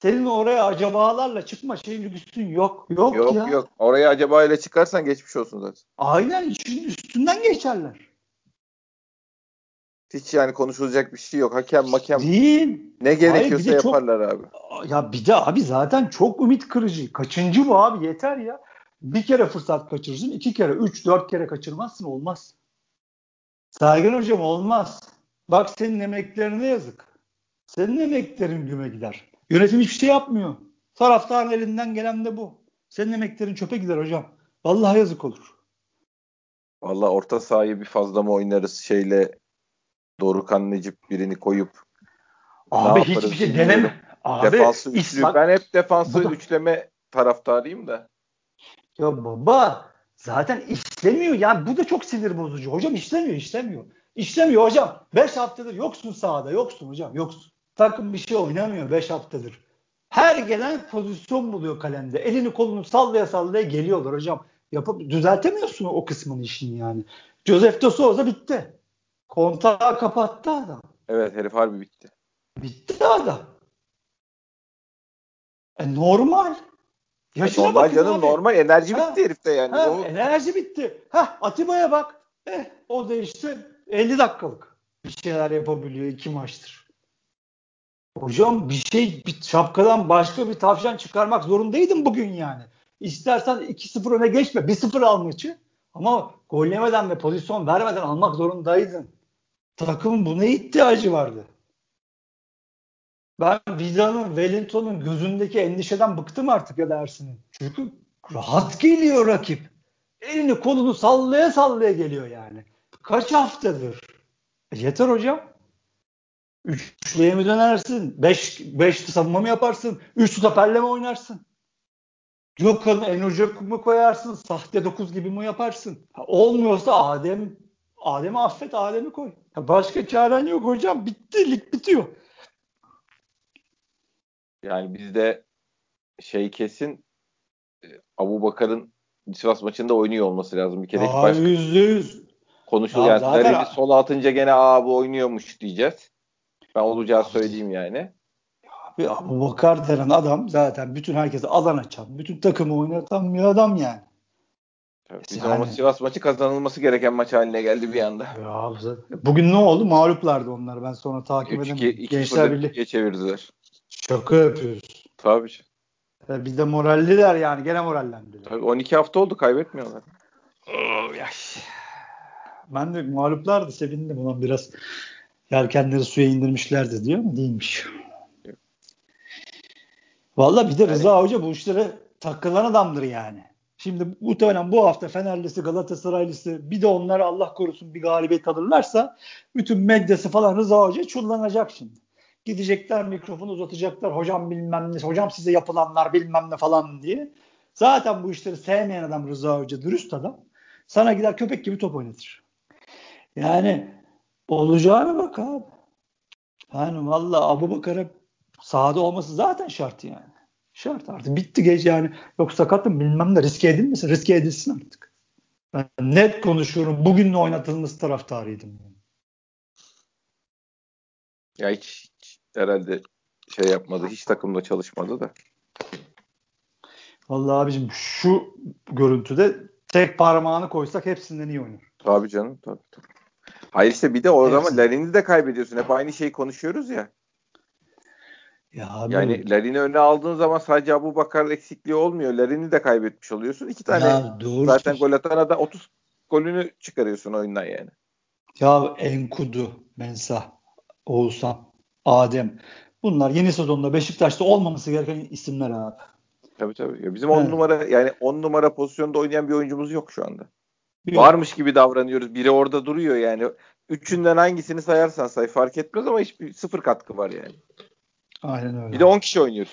Speaker 2: Senin oraya acabalarla çıkma şeyin lüksün yok. Yok,
Speaker 1: yok
Speaker 2: ya.
Speaker 1: Yok Oraya acaba ile çıkarsan geçmiş olsun zaten.
Speaker 2: Aynen üstünden geçerler.
Speaker 1: Hiç yani konuşulacak bir şey yok. Hakem makem
Speaker 2: Değil.
Speaker 1: ne gerekiyorsa Hayır, yaparlar
Speaker 2: çok,
Speaker 1: abi.
Speaker 2: Ya bir de abi zaten çok ümit kırıcı. Kaçıncı bu abi yeter ya. Bir kere fırsat kaçırırsın. iki kere, üç, dört kere kaçırmazsın olmaz. Sergen hocam olmaz. Bak senin emeklerine yazık. Senin emeklerin güme gider. Yönetim hiçbir şey yapmıyor. Taraftarın elinden gelen de bu. Senin emeklerin çöpe gider hocam. Vallahi yazık olur.
Speaker 1: Vallahi orta sahayı bir fazla mı oynarız şeyle Dorukan Necip birini koyup
Speaker 2: Abi hiçbir şey deneme.
Speaker 1: Abi, defansı üçlü. Ben hep defansı da... üçleme taraftarıyım da.
Speaker 2: Ya baba zaten işlemiyor. Yani bu da çok sinir bozucu. Hocam işlemiyor, işlemiyor. İşlemiyor hocam. 5 haftadır yoksun sahada. Yoksun hocam, yoksun. Takım bir şey oynamıyor 5 haftadır. Her gelen pozisyon buluyor kalemde. Elini kolunu sallaya sallaya geliyorlar hocam. Yapıp düzeltemiyorsun o kısmını işin yani. Joseph de Souza bitti. Kontağı kapattı adam.
Speaker 1: Evet herif harbi bitti.
Speaker 2: Bitti adam. E normal.
Speaker 1: Yaşına normal canım abi. normal enerji ha, bitti herifte yani.
Speaker 2: Ha, o... Enerji bitti. Ha Atiba'ya bak. Eh, o da işte 50 dakikalık bir şeyler yapabiliyor iki maçtır. Hocam bir şey bir şapkadan başka bir tavşan çıkarmak zorundaydın bugün yani. İstersen 2-0 öne geçme. 1-0 al maçı. Ama gol yemeden ve pozisyon vermeden almak zorundaydın. Takımın buna ihtiyacı vardı. Ben Vida'nın, Wellington'un gözündeki endişeden bıktım artık ya dersin. Çünkü rahat geliyor rakip. Elini kolunu sallaya sallaya geliyor yani. Kaç haftadır? E yeter hocam. Üçlüye mi dönersin? Beş, beşli savunma mı yaparsın? Üç stoperle mi oynarsın? Gökhan'ı Enocak mı koyarsın? Sahte dokuz gibi mi yaparsın? Ha, olmuyorsa Adem Adem'i affet Adem'i koy. Ya başka çaren yok hocam. Bitti lig bitiyor.
Speaker 1: Yani bizde şey kesin e, Abu Bakar'ın Sivas maçında oynuyor olması lazım. Bir kere
Speaker 2: Aa, baş... yüzde yüz.
Speaker 1: Konuşuluyor. Yani zaten... sol atınca gene aa bu oynuyormuş diyeceğiz. Ben olacağı söyleyeyim yani.
Speaker 2: Abi Abu Bakar denen adam zaten bütün herkese alan açan, bütün takımı oynatan bir adam yani.
Speaker 1: Tabii, bizim yani, ama Sivas maçı kazanılması gereken maç haline geldi bir anda.
Speaker 2: Ya, bugün ne oldu? Mağluplardı onlar. Ben sonra takip edemedim.
Speaker 1: Gençler Birliği çevirdiler.
Speaker 2: Şaka yapıyoruz.
Speaker 1: Tabii.
Speaker 2: E, bir de moralliler yani. Gene morallendiler.
Speaker 1: Tabii 12 hafta oldu kaybetmiyorlar.
Speaker 2: Oh, yaş. Ben de mağluplardı sevindim. Ulan biraz yelkenleri suya indirmişlerdi diyor mu? Değilmiş. Valla bir de Rıza yani, Hoca bu işlere takılan adamdır yani. Şimdi muhtemelen bu hafta Fenerlisi, Galatasaraylısı bir de onlar Allah korusun bir galibiyet alırlarsa bütün medyası falan Rıza Hoca çullanacak şimdi. Gidecekler mikrofonu uzatacaklar. Hocam bilmem ne, hocam size yapılanlar bilmem ne falan diye. Zaten bu işleri sevmeyen adam Rıza Hoca, dürüst adam. Sana gider köpek gibi top oynatır. Yani olacağına bak abi. Yani valla Abu Bakar'a sahada olması zaten şart yani. Şart artık. Bitti gece yani. Yok sakatım bilmem ne riske edilmesin. Riske edilsin artık. Ben net konuşuyorum. Bugün oynatılması taraftarıydım.
Speaker 1: Ya hiç, hiç herhalde şey yapmadı. Hiç takımda çalışmadı da.
Speaker 2: Vallahi abicim şu görüntüde tek parmağını koysak hepsinden iyi oynar.
Speaker 1: Tabii canım. Tabii, tabii. Hayır işte bir de o zaman Larin'i de kaybediyorsun. Hep aynı şeyi konuşuyoruz ya. Ya abi, yani Larin'i öne aldığın zaman sadece Abu Bakar eksikliği olmuyor. Larin'i de kaybetmiş oluyorsun. İki tane ya, doğru zaten gol atan adam 30 golünü çıkarıyorsun oyundan yani.
Speaker 2: Ya Enkudu, Mensah, Oğuzhan, Adem. Bunlar yeni sezonda Beşiktaş'ta olmaması gereken isimler abi.
Speaker 1: Tabii tabii. Bizim 10 numara yani 10 numara pozisyonda oynayan bir oyuncumuz yok şu anda. Varmış gibi davranıyoruz. Biri orada duruyor yani. Üçünden hangisini sayarsan say fark etmez ama hiçbir sıfır katkı var yani.
Speaker 2: Aynen öyle.
Speaker 1: Bir de 10 kişi oynuyoruz.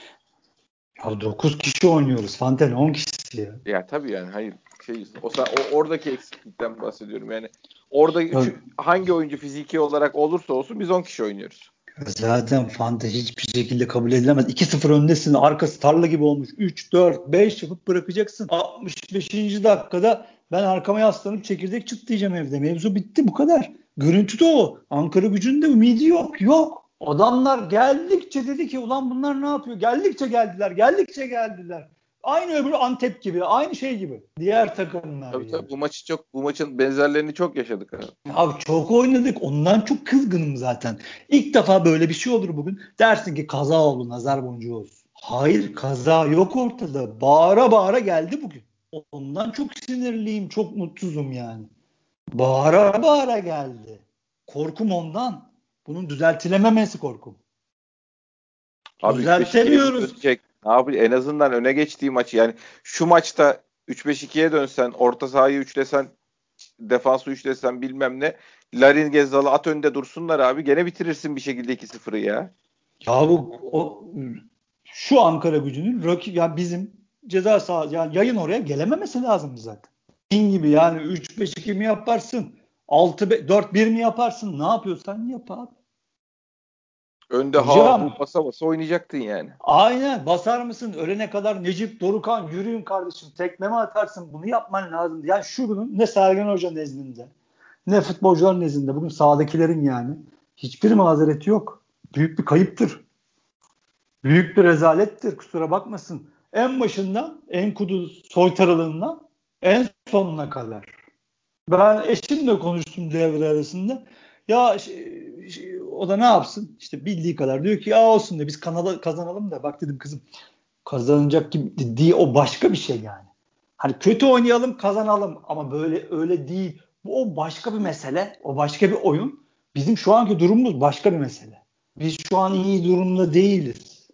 Speaker 2: Ya 9 kişi oynuyoruz. Fanten 10 kişisi ya.
Speaker 1: Ya tabii yani hayır. şey o, o oradaki eksiklikten bahsediyorum. Yani orada üç, hangi oyuncu fiziki olarak olursa olsun biz 10 kişi oynuyoruz.
Speaker 2: Zaten fantezi hiçbir şekilde kabul edilemez. 2-0 öndesin. Arkası tarla gibi olmuş. 3, 4, 5 yapıp bırakacaksın. 65. dakikada ben arkama yaslanıp çekirdek çıt diyeceğim evde. Mevzu bitti bu kadar. Görüntü de o. Ankara gücünde ümidi yok. Yok. Adamlar geldikçe dedi ki ulan bunlar ne yapıyor? Geldikçe geldiler. Geldikçe geldiler. Aynı öbürü Antep gibi, aynı şey gibi. Diğer takımlar.
Speaker 1: Tabii yani. tabii bu maçı çok bu maçın benzerlerini çok yaşadık abi.
Speaker 2: Abi çok oynadık. Ondan çok kızgınım zaten. İlk defa böyle bir şey olur bugün. Dersin ki kaza oldu, nazar boncuğu olsun. Hayır, kaza yok ortada. Bağıra bağıra geldi bugün. Ondan çok sinirliyim, çok mutsuzum yani. Bağıra bağıra geldi. Korkum ondan. Bunun düzeltilememesi korkum.
Speaker 1: Abi Düzeltemiyoruz. Ne yapayım? En azından öne geçtiği maçı yani şu maçta 3-5-2'ye dönsen, orta sahayı üçlesen, defansı üçlesen bilmem ne. Larin Gezzal'ı at önde dursunlar abi. Gene bitirirsin bir şekilde 2-0'ı ya.
Speaker 2: Ya bu o, şu Ankara gücünün rakip ya bizim ceza sahası yani yayın oraya gelememesi lazım zaten. Din gibi yani 3-5-2 mi yaparsın? 6-4-1 mi yaparsın? Ne yapıyorsan yap abi.
Speaker 1: Önde ha basa basa oynayacaktın yani.
Speaker 2: Aynen basar mısın? Ölene kadar Necip Dorukan yürüyün kardeşim tekme mi atarsın? Bunu yapman lazım. Yani şu günün ne Sergen Hoca nezdinde ne futbolcular nezdinde bugün sahadakilerin yani hiçbir mazereti yok. Büyük bir kayıptır. Büyük bir rezalettir kusura bakmasın. En başından en kudu soytarılığından en sonuna kadar. Ben eşimle konuştum devre arasında. Ya şey, şey, o da ne yapsın? İşte bildiği kadar diyor ki ya olsun diyor biz kanala kazanalım da bak dedim kızım kazanacak gibi diye o başka bir şey yani. Hani kötü oynayalım kazanalım ama böyle öyle değil. Bu o başka bir mesele. O başka bir oyun. Bizim şu anki durumumuz başka bir mesele. Biz şu an iyi durumda değiliz.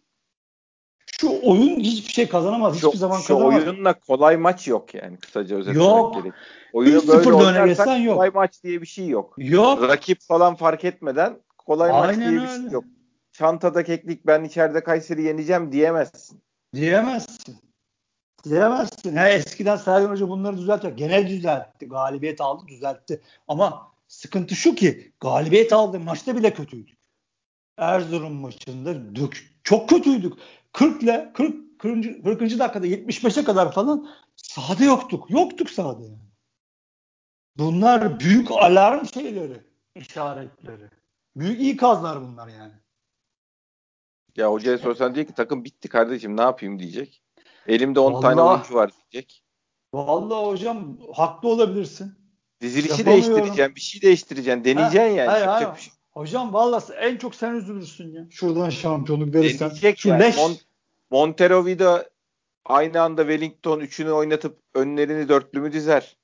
Speaker 2: Şu oyun hiçbir şey kazanamaz. Şu, hiçbir zaman şu kazanamaz.
Speaker 1: Şu oyunla kolay maç yok yani kısaca özetlemek
Speaker 2: yok.
Speaker 1: gerek. Oyunu böyle oynarsak yok. kolay maç diye bir şey yok.
Speaker 2: Yok.
Speaker 1: Rakip falan fark etmeden kolay Aynen maç diye bir şey yok. Çantada keklik ben içeride Kayseri yeneceğim diyemezsin.
Speaker 2: Diyemezsin. Diyemezsin. Ha, eskiden Sergen Hoca bunları düzeltiyor. Genel düzeltti. Galibiyet aldı düzeltti. Ama sıkıntı şu ki galibiyet aldı maçta bile kötüydük. Erzurum maçında dök, çok kötüydük. 40 ile 40 40. 40. dakikada 75'e kadar falan sahada yoktuk. Yoktuk sahada yani. Bunlar büyük alarm şeyleri, işaretleri. Büyük ikazlar bunlar yani.
Speaker 1: Ya hocaya sorsan diye ki takım bitti kardeşim ne yapayım diyecek. Elimde 10 tane oyuncu var diyecek.
Speaker 2: Vallahi hocam haklı olabilirsin.
Speaker 1: Dizilişi değiştireceksin, bir şey değiştireceksin, deneyeceksin ha, yani. Hayır, hayır. Şey.
Speaker 2: Hocam vallahi en çok sen üzülürsün ya. Şuradan şampiyonluk verirsen.
Speaker 1: Deneyecek Şu yani. Leş. Mon- Montero Vida aynı anda Wellington üçünü oynatıp önlerini dörtlü mü dizer?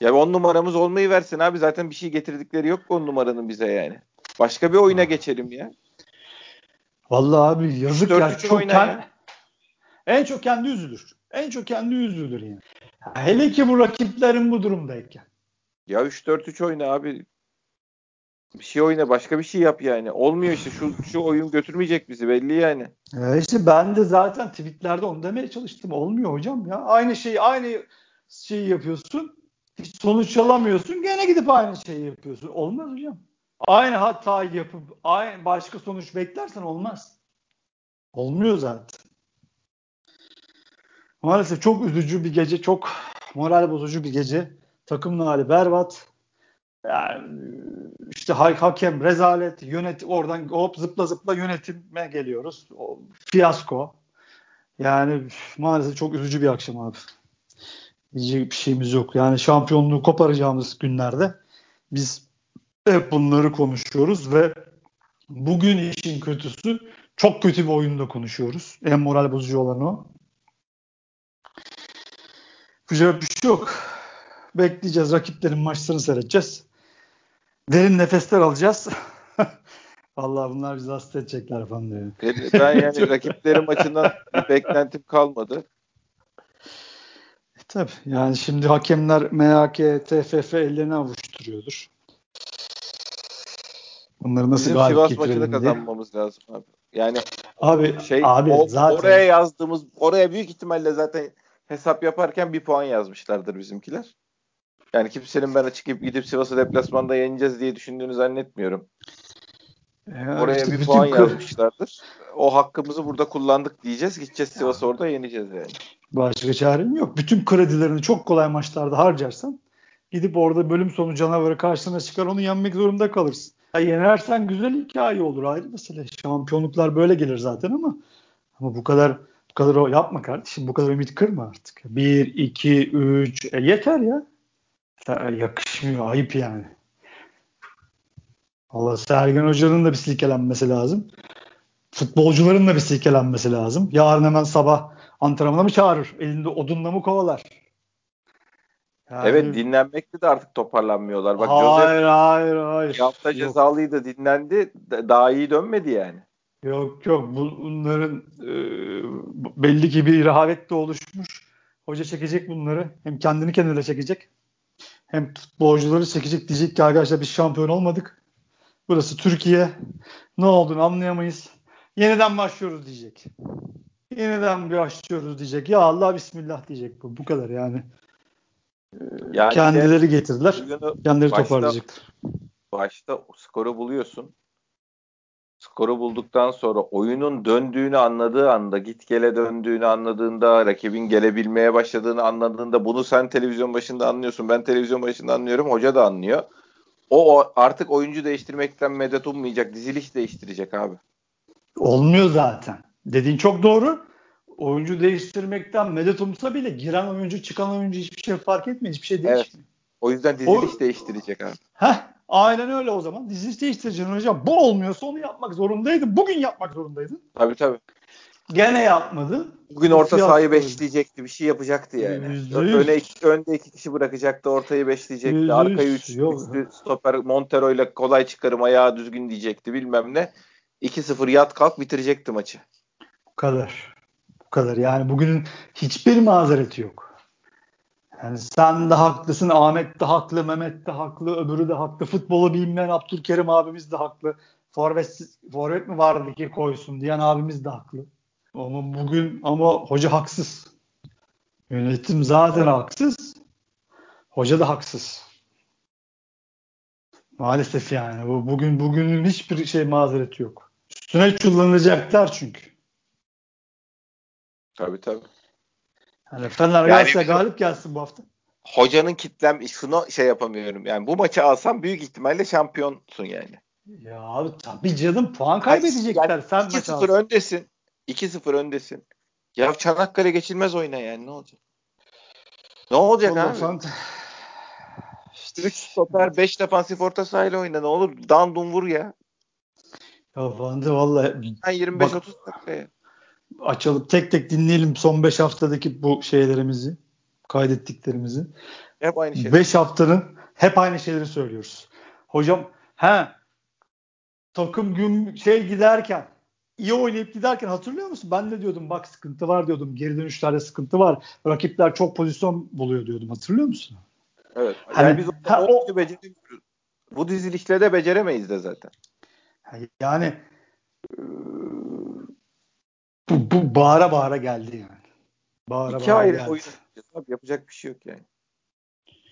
Speaker 1: Ya on numaramız olmayı versin abi zaten bir şey getirdikleri yok on numaranın bize yani. Başka bir oyuna geçelim ya.
Speaker 2: Vallahi abi yazık ya. Çok kend... ya. En çok kendi üzülür. En çok kendi üzülür yani. Hele ki bu rakiplerin bu durumdayken.
Speaker 1: Ya 3-4-3 oyna abi. Bir şey oyna başka bir şey yap yani. Olmuyor işte şu, şu oyun götürmeyecek bizi belli yani.
Speaker 2: E işte ben de zaten tweetlerde onu demeye çalıştım. Olmuyor hocam ya. Aynı şeyi aynı şeyi yapıyorsun. Hiç sonuç alamıyorsun. Gene gidip aynı şeyi yapıyorsun. Olmaz hocam. Aynı hatayı yapıp aynı başka sonuç beklersen olmaz. Olmuyor zaten. Maalesef çok üzücü bir gece, çok moral bozucu bir gece. Takımın hali berbat. Yani işte hakem rezalet, yönet oradan hop zıpla zıpla yönetime geliyoruz. O, fiyasko. Yani maalesef çok üzücü bir akşam abi. Diyecek bir şeyimiz yok. Yani şampiyonluğu koparacağımız günlerde biz hep bunları konuşuyoruz ve bugün işin kötüsü çok kötü bir oyunda konuşuyoruz. En moral bozucu olan o. Güzel bir şey yok. Bekleyeceğiz. Rakiplerin maçlarını seyredeceğiz. Derin nefesler alacağız. [LAUGHS] Allah bunlar bizi hasta edecekler falan diyor.
Speaker 1: Ben yani [LAUGHS] rakiplerin maçından bir beklentim kalmadı.
Speaker 2: E, tabii yani şimdi hakemler MHK, TFF ellerini avuşturuyordur. Bunları nasıl Bizim galip Sivas maçını
Speaker 1: kazanmamız lazım abi. Yani
Speaker 2: abi, şey abi,
Speaker 1: o, zaten... oraya yazdığımız oraya büyük ihtimalle zaten hesap yaparken bir puan yazmışlardır bizimkiler. Yani kimsenin ben açık gidip Sivas'ı deplasmanda yeneceğiz diye düşündüğünü zannetmiyorum. Ya Oraya işte bir puan yazmışlardır. O hakkımızı burada kullandık diyeceğiz. Gideceğiz Sivas'ı orada yeneceğiz yani.
Speaker 2: Başka çarem yok. Bütün kredilerini çok kolay maçlarda harcarsan gidip orada bölüm sonu canavarı karşısına çıkar onu yenmek zorunda kalırsın. Ya yenersen güzel hikaye olur ayrı mesele. Şampiyonluklar böyle gelir zaten ama ama bu kadar bu kadar o yapma kardeşim. Bu kadar ümit kırma artık. 1 2 3 e yeter ya. ya. Yakışmıyor ayıp yani. Allah Sergen Hoca'nın da bir silkelenmesi lazım. Futbolcuların da bir silkelenmesi lazım. Yarın hemen sabah antrenmana mı çağırır? Elinde odunla mı kovalar?
Speaker 1: Yani... Evet dinlenmekte de artık toparlanmıyorlar.
Speaker 2: Bak hayır Joseph hayır hayır.
Speaker 1: Bir hafta yok. cezalıydı dinlendi. Daha iyi dönmedi yani.
Speaker 2: Yok yok bunların e, belli ki bir rehavet de oluşmuş. Hoca çekecek bunları. Hem kendini kendine çekecek. Hem futbolcuları çekecek. Diyecek ki arkadaşlar biz şampiyon olmadık. Burası Türkiye. Ne olduğunu anlayamayız. Yeniden başlıyoruz diyecek. Yeniden başlıyoruz diyecek. Ya Allah bismillah diyecek bu. Bu kadar yani. Yani Kendileri de, getirdiler. Kendileri başta, toparlayacaktır.
Speaker 1: Başta skoru buluyorsun. Skoru bulduktan sonra oyunun döndüğünü anladığı anda, git gele döndüğünü anladığında, rakibin gelebilmeye başladığını anladığında bunu sen televizyon başında anlıyorsun. Ben televizyon başında anlıyorum. Hoca da anlıyor. O, o artık oyuncu değiştirmekten medet ummayacak. Diziliş değiştirecek abi.
Speaker 2: Olmuyor zaten. Dediğin çok doğru oyuncu değiştirmekten medet umsa bile giren oyuncu çıkan oyuncu hiçbir şey fark etmiyor. Hiçbir şey değişmiyor. Evet.
Speaker 1: O yüzden diziliş o, değiştirecek abi.
Speaker 2: Heh, aynen öyle o zaman. Diziliş değiştireceksin hocam. Bu olmuyorsa onu yapmak zorundaydın. Bugün yapmak zorundaydın.
Speaker 1: Tabii tabii.
Speaker 2: Gene yapmadı.
Speaker 1: Bugün orta sahayı beşleyecekti. Bir şey yapacaktı yani. Öne iki, önde iki kişi bırakacaktı. Ortayı beşleyecekti. %100. Arkayı üç, üçlü stoper Montero ile kolay çıkarım ayağı düzgün diyecekti bilmem ne. 2-0 yat kalk bitirecekti maçı.
Speaker 2: Bu kadar kadar. Yani bugünün hiçbir mazereti yok. Yani sen de haklısın, Ahmet de haklı, Mehmet de haklı, öbürü de haklı. Futbolu bilmeyen Abdülkerim abimiz de haklı. Forvet, forvet mi vardı ki koysun diyen abimiz de haklı. Ama bugün ama hoca haksız. Yönetim zaten haksız. Hoca da haksız. Maalesef yani. Bu, bugün bugünün hiçbir şey mazereti yok. Üstüne kullanılacaklar çünkü.
Speaker 1: Tabii tabii.
Speaker 2: Yani Fener yani galip gelsin bu hafta.
Speaker 1: Hocanın kitlem şunu şey yapamıyorum. Yani bu maçı alsam büyük ihtimalle şampiyonsun yani.
Speaker 2: Ya abi tabii canım puan kaybedecekler. Yani Sen
Speaker 1: 2-0 öndesin. 2-0 öndesin. Ya Çanakkale geçilmez oyna yani ne olacak? Ne olacak Ondan abi? İşte 3 stoper 5 defansif orta sahayla oyna ne olur. Dan dun vur ya.
Speaker 2: Ya Fandi vallahi
Speaker 1: 25-30 dakika ya
Speaker 2: açalım tek tek dinleyelim son 5 haftadaki bu şeylerimizi kaydettiklerimizi.
Speaker 1: Hep aynı şey.
Speaker 2: 5 haftanın hep aynı şeyleri söylüyoruz. Hocam he takım gün şey giderken iyi oynayıp giderken hatırlıyor musun? Ben de diyordum bak sıkıntı var diyordum. Geri dönüşlerde sıkıntı var. Rakipler çok pozisyon buluyor diyordum. Hatırlıyor musun?
Speaker 1: Evet. Hani, yani biz ha, o, beceremiyoruz. Bu dizilişle de beceremeyiz de zaten.
Speaker 2: Yani bu, bu bağıra bağıra geldi yani.
Speaker 1: Bağıra İki bağıra ayrı geldi. oyun Abi yapacak bir şey yok yani.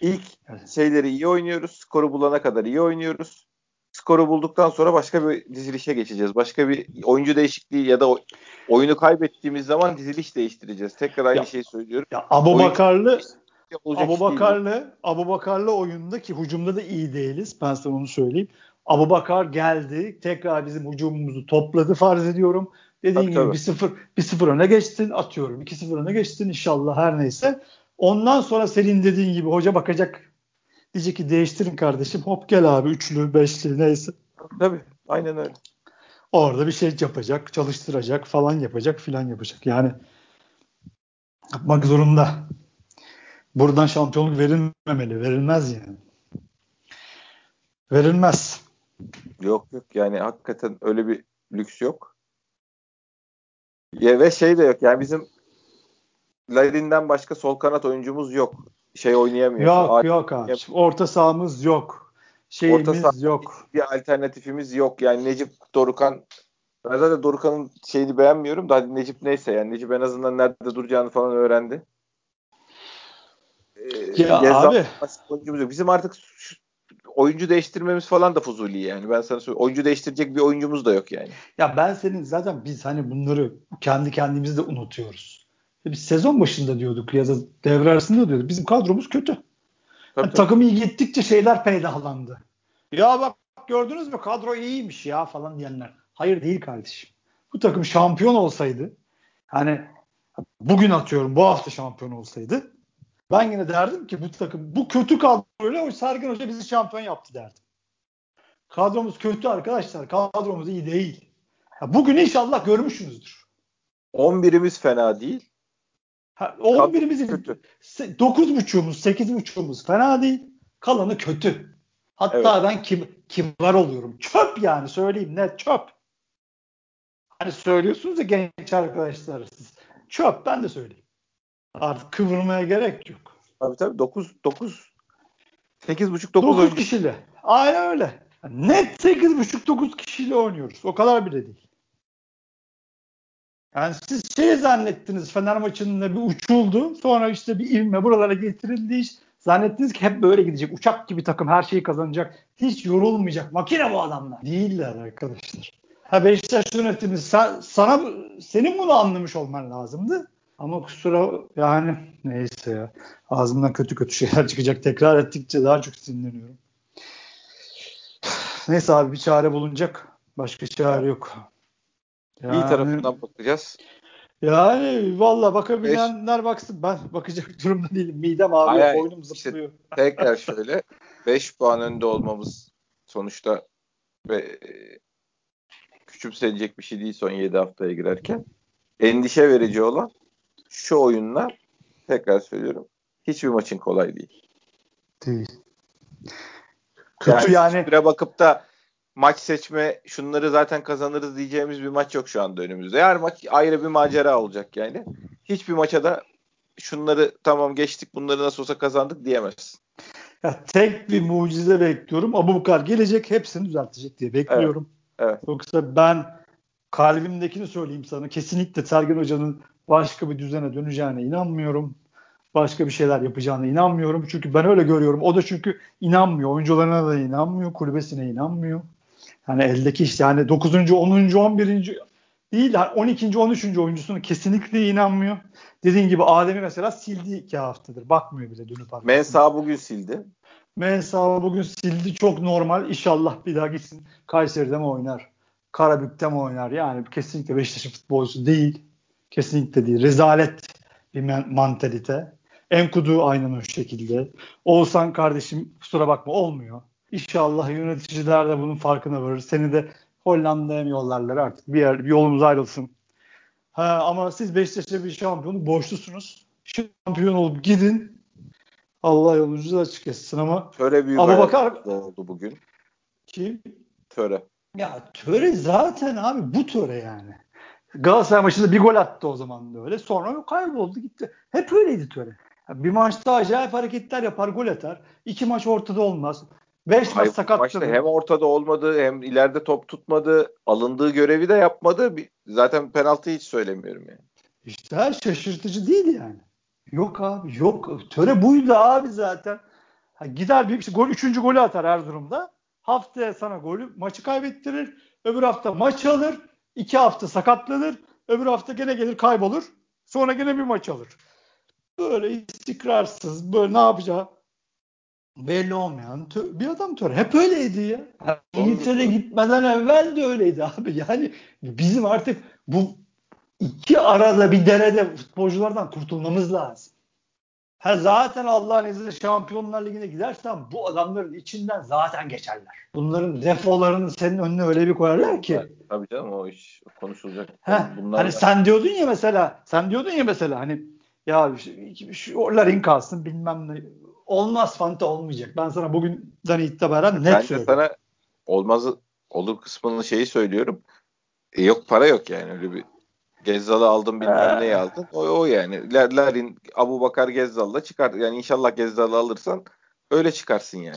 Speaker 1: İlk evet. şeyleri iyi oynuyoruz. Skoru bulana kadar iyi oynuyoruz. Skoru bulduktan sonra başka bir dizilişe geçeceğiz. Başka bir oyuncu değişikliği ya da oyunu kaybettiğimiz zaman diziliş değiştireceğiz. Tekrar aynı ya, şeyi söylüyorum.
Speaker 2: Ya Abu Bakarlı Abu Bakarlı Abu Bakarlı oyunda ki hücumda da iyi değiliz. Ben sana onu söyleyeyim. Abu Bakar geldi. Tekrar bizim hücumumuzu topladı farz ediyorum. Dediğin tabii, gibi tabii. bir sıfır bir sıfır öne geçtin atıyorum. iki sıfır öne geçtin inşallah her neyse. Ondan sonra senin dediğin gibi hoca bakacak. Diyecek ki değiştirin kardeşim. Hop gel abi üçlü, beşli neyse.
Speaker 1: Tabii aynen öyle.
Speaker 2: Orada bir şey yapacak, çalıştıracak falan yapacak filan yapacak. Yani yapmak zorunda. Buradan şampiyonluk verilmemeli. Verilmez yani. Verilmez.
Speaker 1: Yok yok yani hakikaten öyle bir lüks yok. Ya ve şey de yok yani bizim Larin'den başka sol kanat oyuncumuz yok. Şey oynayamıyor.
Speaker 2: Yok Aa, yok abi. Orta sahamız yok. Şeyimiz Orta saha, yok.
Speaker 1: Bir alternatifimiz yok. Yani Necip Dorukan ben zaten Dorukan'ın şeyini beğenmiyorum da hadi Necip neyse yani Necip en azından nerede duracağını falan öğrendi. e, ya abi. oyuncumuz yok. Bizim artık şu, oyuncu değiştirmemiz falan da fuzuli yani. Ben sana söyleyeyim. Oyuncu değiştirecek bir oyuncumuz da yok yani.
Speaker 2: Ya ben senin zaten biz hani bunları kendi kendimizi de unutuyoruz. Biz sezon başında diyorduk ya da devre arasında diyorduk. Bizim kadromuz kötü. Tabii, yani takım iyi gittikçe şeyler peydahlandı. Ya bak gördünüz mü kadro iyiymiş ya falan diyenler. Hayır değil kardeşim. Bu takım şampiyon olsaydı hani bugün atıyorum bu hafta şampiyon olsaydı ben yine derdim ki bu takım bu kötü kadroyla o Sergen Hoca bizi şampiyon yaptı derdim. Kadromuz kötü arkadaşlar. Kadromuz iyi değil. Ya bugün inşallah görmüşsünüzdür.
Speaker 1: 11'imiz fena değil.
Speaker 2: Ha, 11'imizin kötü. 9.5'umuz, 8.5'umuz fena değil. Kalanı kötü. Hatta evet. ben kim kibar oluyorum. Çöp yani söyleyeyim ne çöp. Hani söylüyorsunuz ya genç arkadaşlar siz. Çöp ben de söyleyeyim. Artık kıvırmaya gerek yok.
Speaker 1: Tabii tabii 9 9 8.5 9
Speaker 2: 9 kişiyle. Aynen öyle. Net 8.5 9 kişiyle oynuyoruz. O kadar bile değil. Yani siz şey zannettiniz Fener maçında bir uçuldu. Sonra işte bir ivme buralara getirildi iş. Zannettiniz ki hep böyle gidecek. Uçak gibi takım her şeyi kazanacak. Hiç yorulmayacak. Makine bu adamlar. Değiller arkadaşlar. Ha Beşiktaş yönetimi sen, sana senin bunu anlamış olman lazımdı. Ama kusura yani neyse ya. Ağzımdan kötü kötü şeyler [LAUGHS] çıkacak. Tekrar ettikçe daha çok sinirleniyorum. [SIGHS] Neyse abi bir çare bulunacak. Başka çare yok.
Speaker 1: Yani, İyi tarafından bakacağız.
Speaker 2: Yani valla bakabilenler Beş... baksın. Ben bakacak durumda değilim. Midem ağrıyor, Hayır, boynum zıplıyor.
Speaker 1: Işte tekrar [LAUGHS] şöyle 5 puan önde olmamız sonuçta ve küçümsenecek bir şey değil son 7 haftaya girerken. Endişe verici olan şu oyunlar tekrar söylüyorum hiçbir maçın kolay değil.
Speaker 2: Değil.
Speaker 1: Kötü yani. yani. bakıp da maç seçme şunları zaten kazanırız diyeceğimiz bir maç yok şu anda önümüzde. Her maç ayrı bir macera olacak yani. Hiçbir maça da şunları tamam geçtik bunları nasıl olsa kazandık diyemezsin.
Speaker 2: Ya tek bir mucize bekliyorum. Abu Bakar gelecek hepsini düzeltecek diye bekliyorum.
Speaker 1: Evet, evet.
Speaker 2: Yoksa ben kalbimdekini söyleyeyim sana. Kesinlikle Sergen Hoca'nın başka bir düzene döneceğine inanmıyorum. Başka bir şeyler yapacağına inanmıyorum. Çünkü ben öyle görüyorum. O da çünkü inanmıyor. Oyuncularına da inanmıyor. Kulübesine inanmıyor. Yani eldeki işte yani 9. 10. 11. değil 12. 13. oyuncusunu kesinlikle inanmıyor. Dediğin gibi Adem'i mesela sildi iki haftadır. Bakmıyor bile dönüp arkasına.
Speaker 1: Mensa bugün sildi.
Speaker 2: Mensa bugün sildi. Çok normal. İnşallah bir daha gitsin. Kayseri'de mi oynar? Karabük'te mi oynar? Yani kesinlikle Beşiktaş'ın futbolcusu değil. Kesinlikle değil. Rezalet bir mantalite. Enkudu aynen o şekilde. Oğuzhan kardeşim kusura bakma olmuyor. İnşallah yöneticiler de bunun farkına varır. Seni de Hollanda'ya mı yollarlar artık bir yer bir yolumuz ayrılsın. Ha, ama siz Beşiktaş'a bir şampiyonu borçlusunuz. Şampiyon olup gidin. Allah yolunuzu açık etsin ama
Speaker 1: Töre büyük ama bakar oldu bugün.
Speaker 2: Kim?
Speaker 1: Töre.
Speaker 2: Ya Töre zaten abi bu Töre yani. Galatasaray maçında bir gol attı o zaman da öyle. Sonra kayboldu gitti. Hep öyleydi Töre. Bir maçta acayip hareketler yapar, gol atar. İki maç ortada olmaz. Beş maç sakatladı.
Speaker 1: Hem ortada olmadı hem ileride top tutmadı. Alındığı görevi de yapmadı. Zaten penaltı hiç söylemiyorum yani.
Speaker 2: İşte her şaşırtıcı değil yani. Yok abi yok. Töre buydu abi zaten. Ha, gider bir işte gol üçüncü golü atar her durumda. Haftaya sana golü maçı kaybettirir. Öbür hafta maç alır. iki hafta sakatlanır. Öbür hafta gene gelir kaybolur. Sonra gene bir maç alır. Böyle istikrarsız böyle ne yapacağı belli olmayan bir adam Töre. Hep öyleydi ya. İngiltere gitmeden evvel de öyleydi abi. Yani bizim artık bu iki arada bir derede futbolculardan kurtulmamız lazım. Ha zaten Allah'ın izniyle Şampiyonlar Ligi'ne gidersen bu adamların içinden zaten geçerler. Bunların defolarını senin önüne öyle bir koyarlar ki.
Speaker 1: Tabii canım o iş konuşulacak.
Speaker 2: Ha, Bunlar hani da... sen diyordun ya mesela sen diyordun ya mesela hani ya şu, şu Larin kalsın bilmem ne olmaz Fanta olmayacak. Ben sana bugünden itibaren net
Speaker 1: ben söylüyorum. sana olmaz olur kısmının şeyi söylüyorum. E, yok para yok yani öyle bir Gezzal'ı aldım bilmem neyi aldın. O, o yani. Larin, Abu Bakar Gezzal'la çıkar. Yani inşallah Gezzal'ı alırsan öyle çıkarsın yani.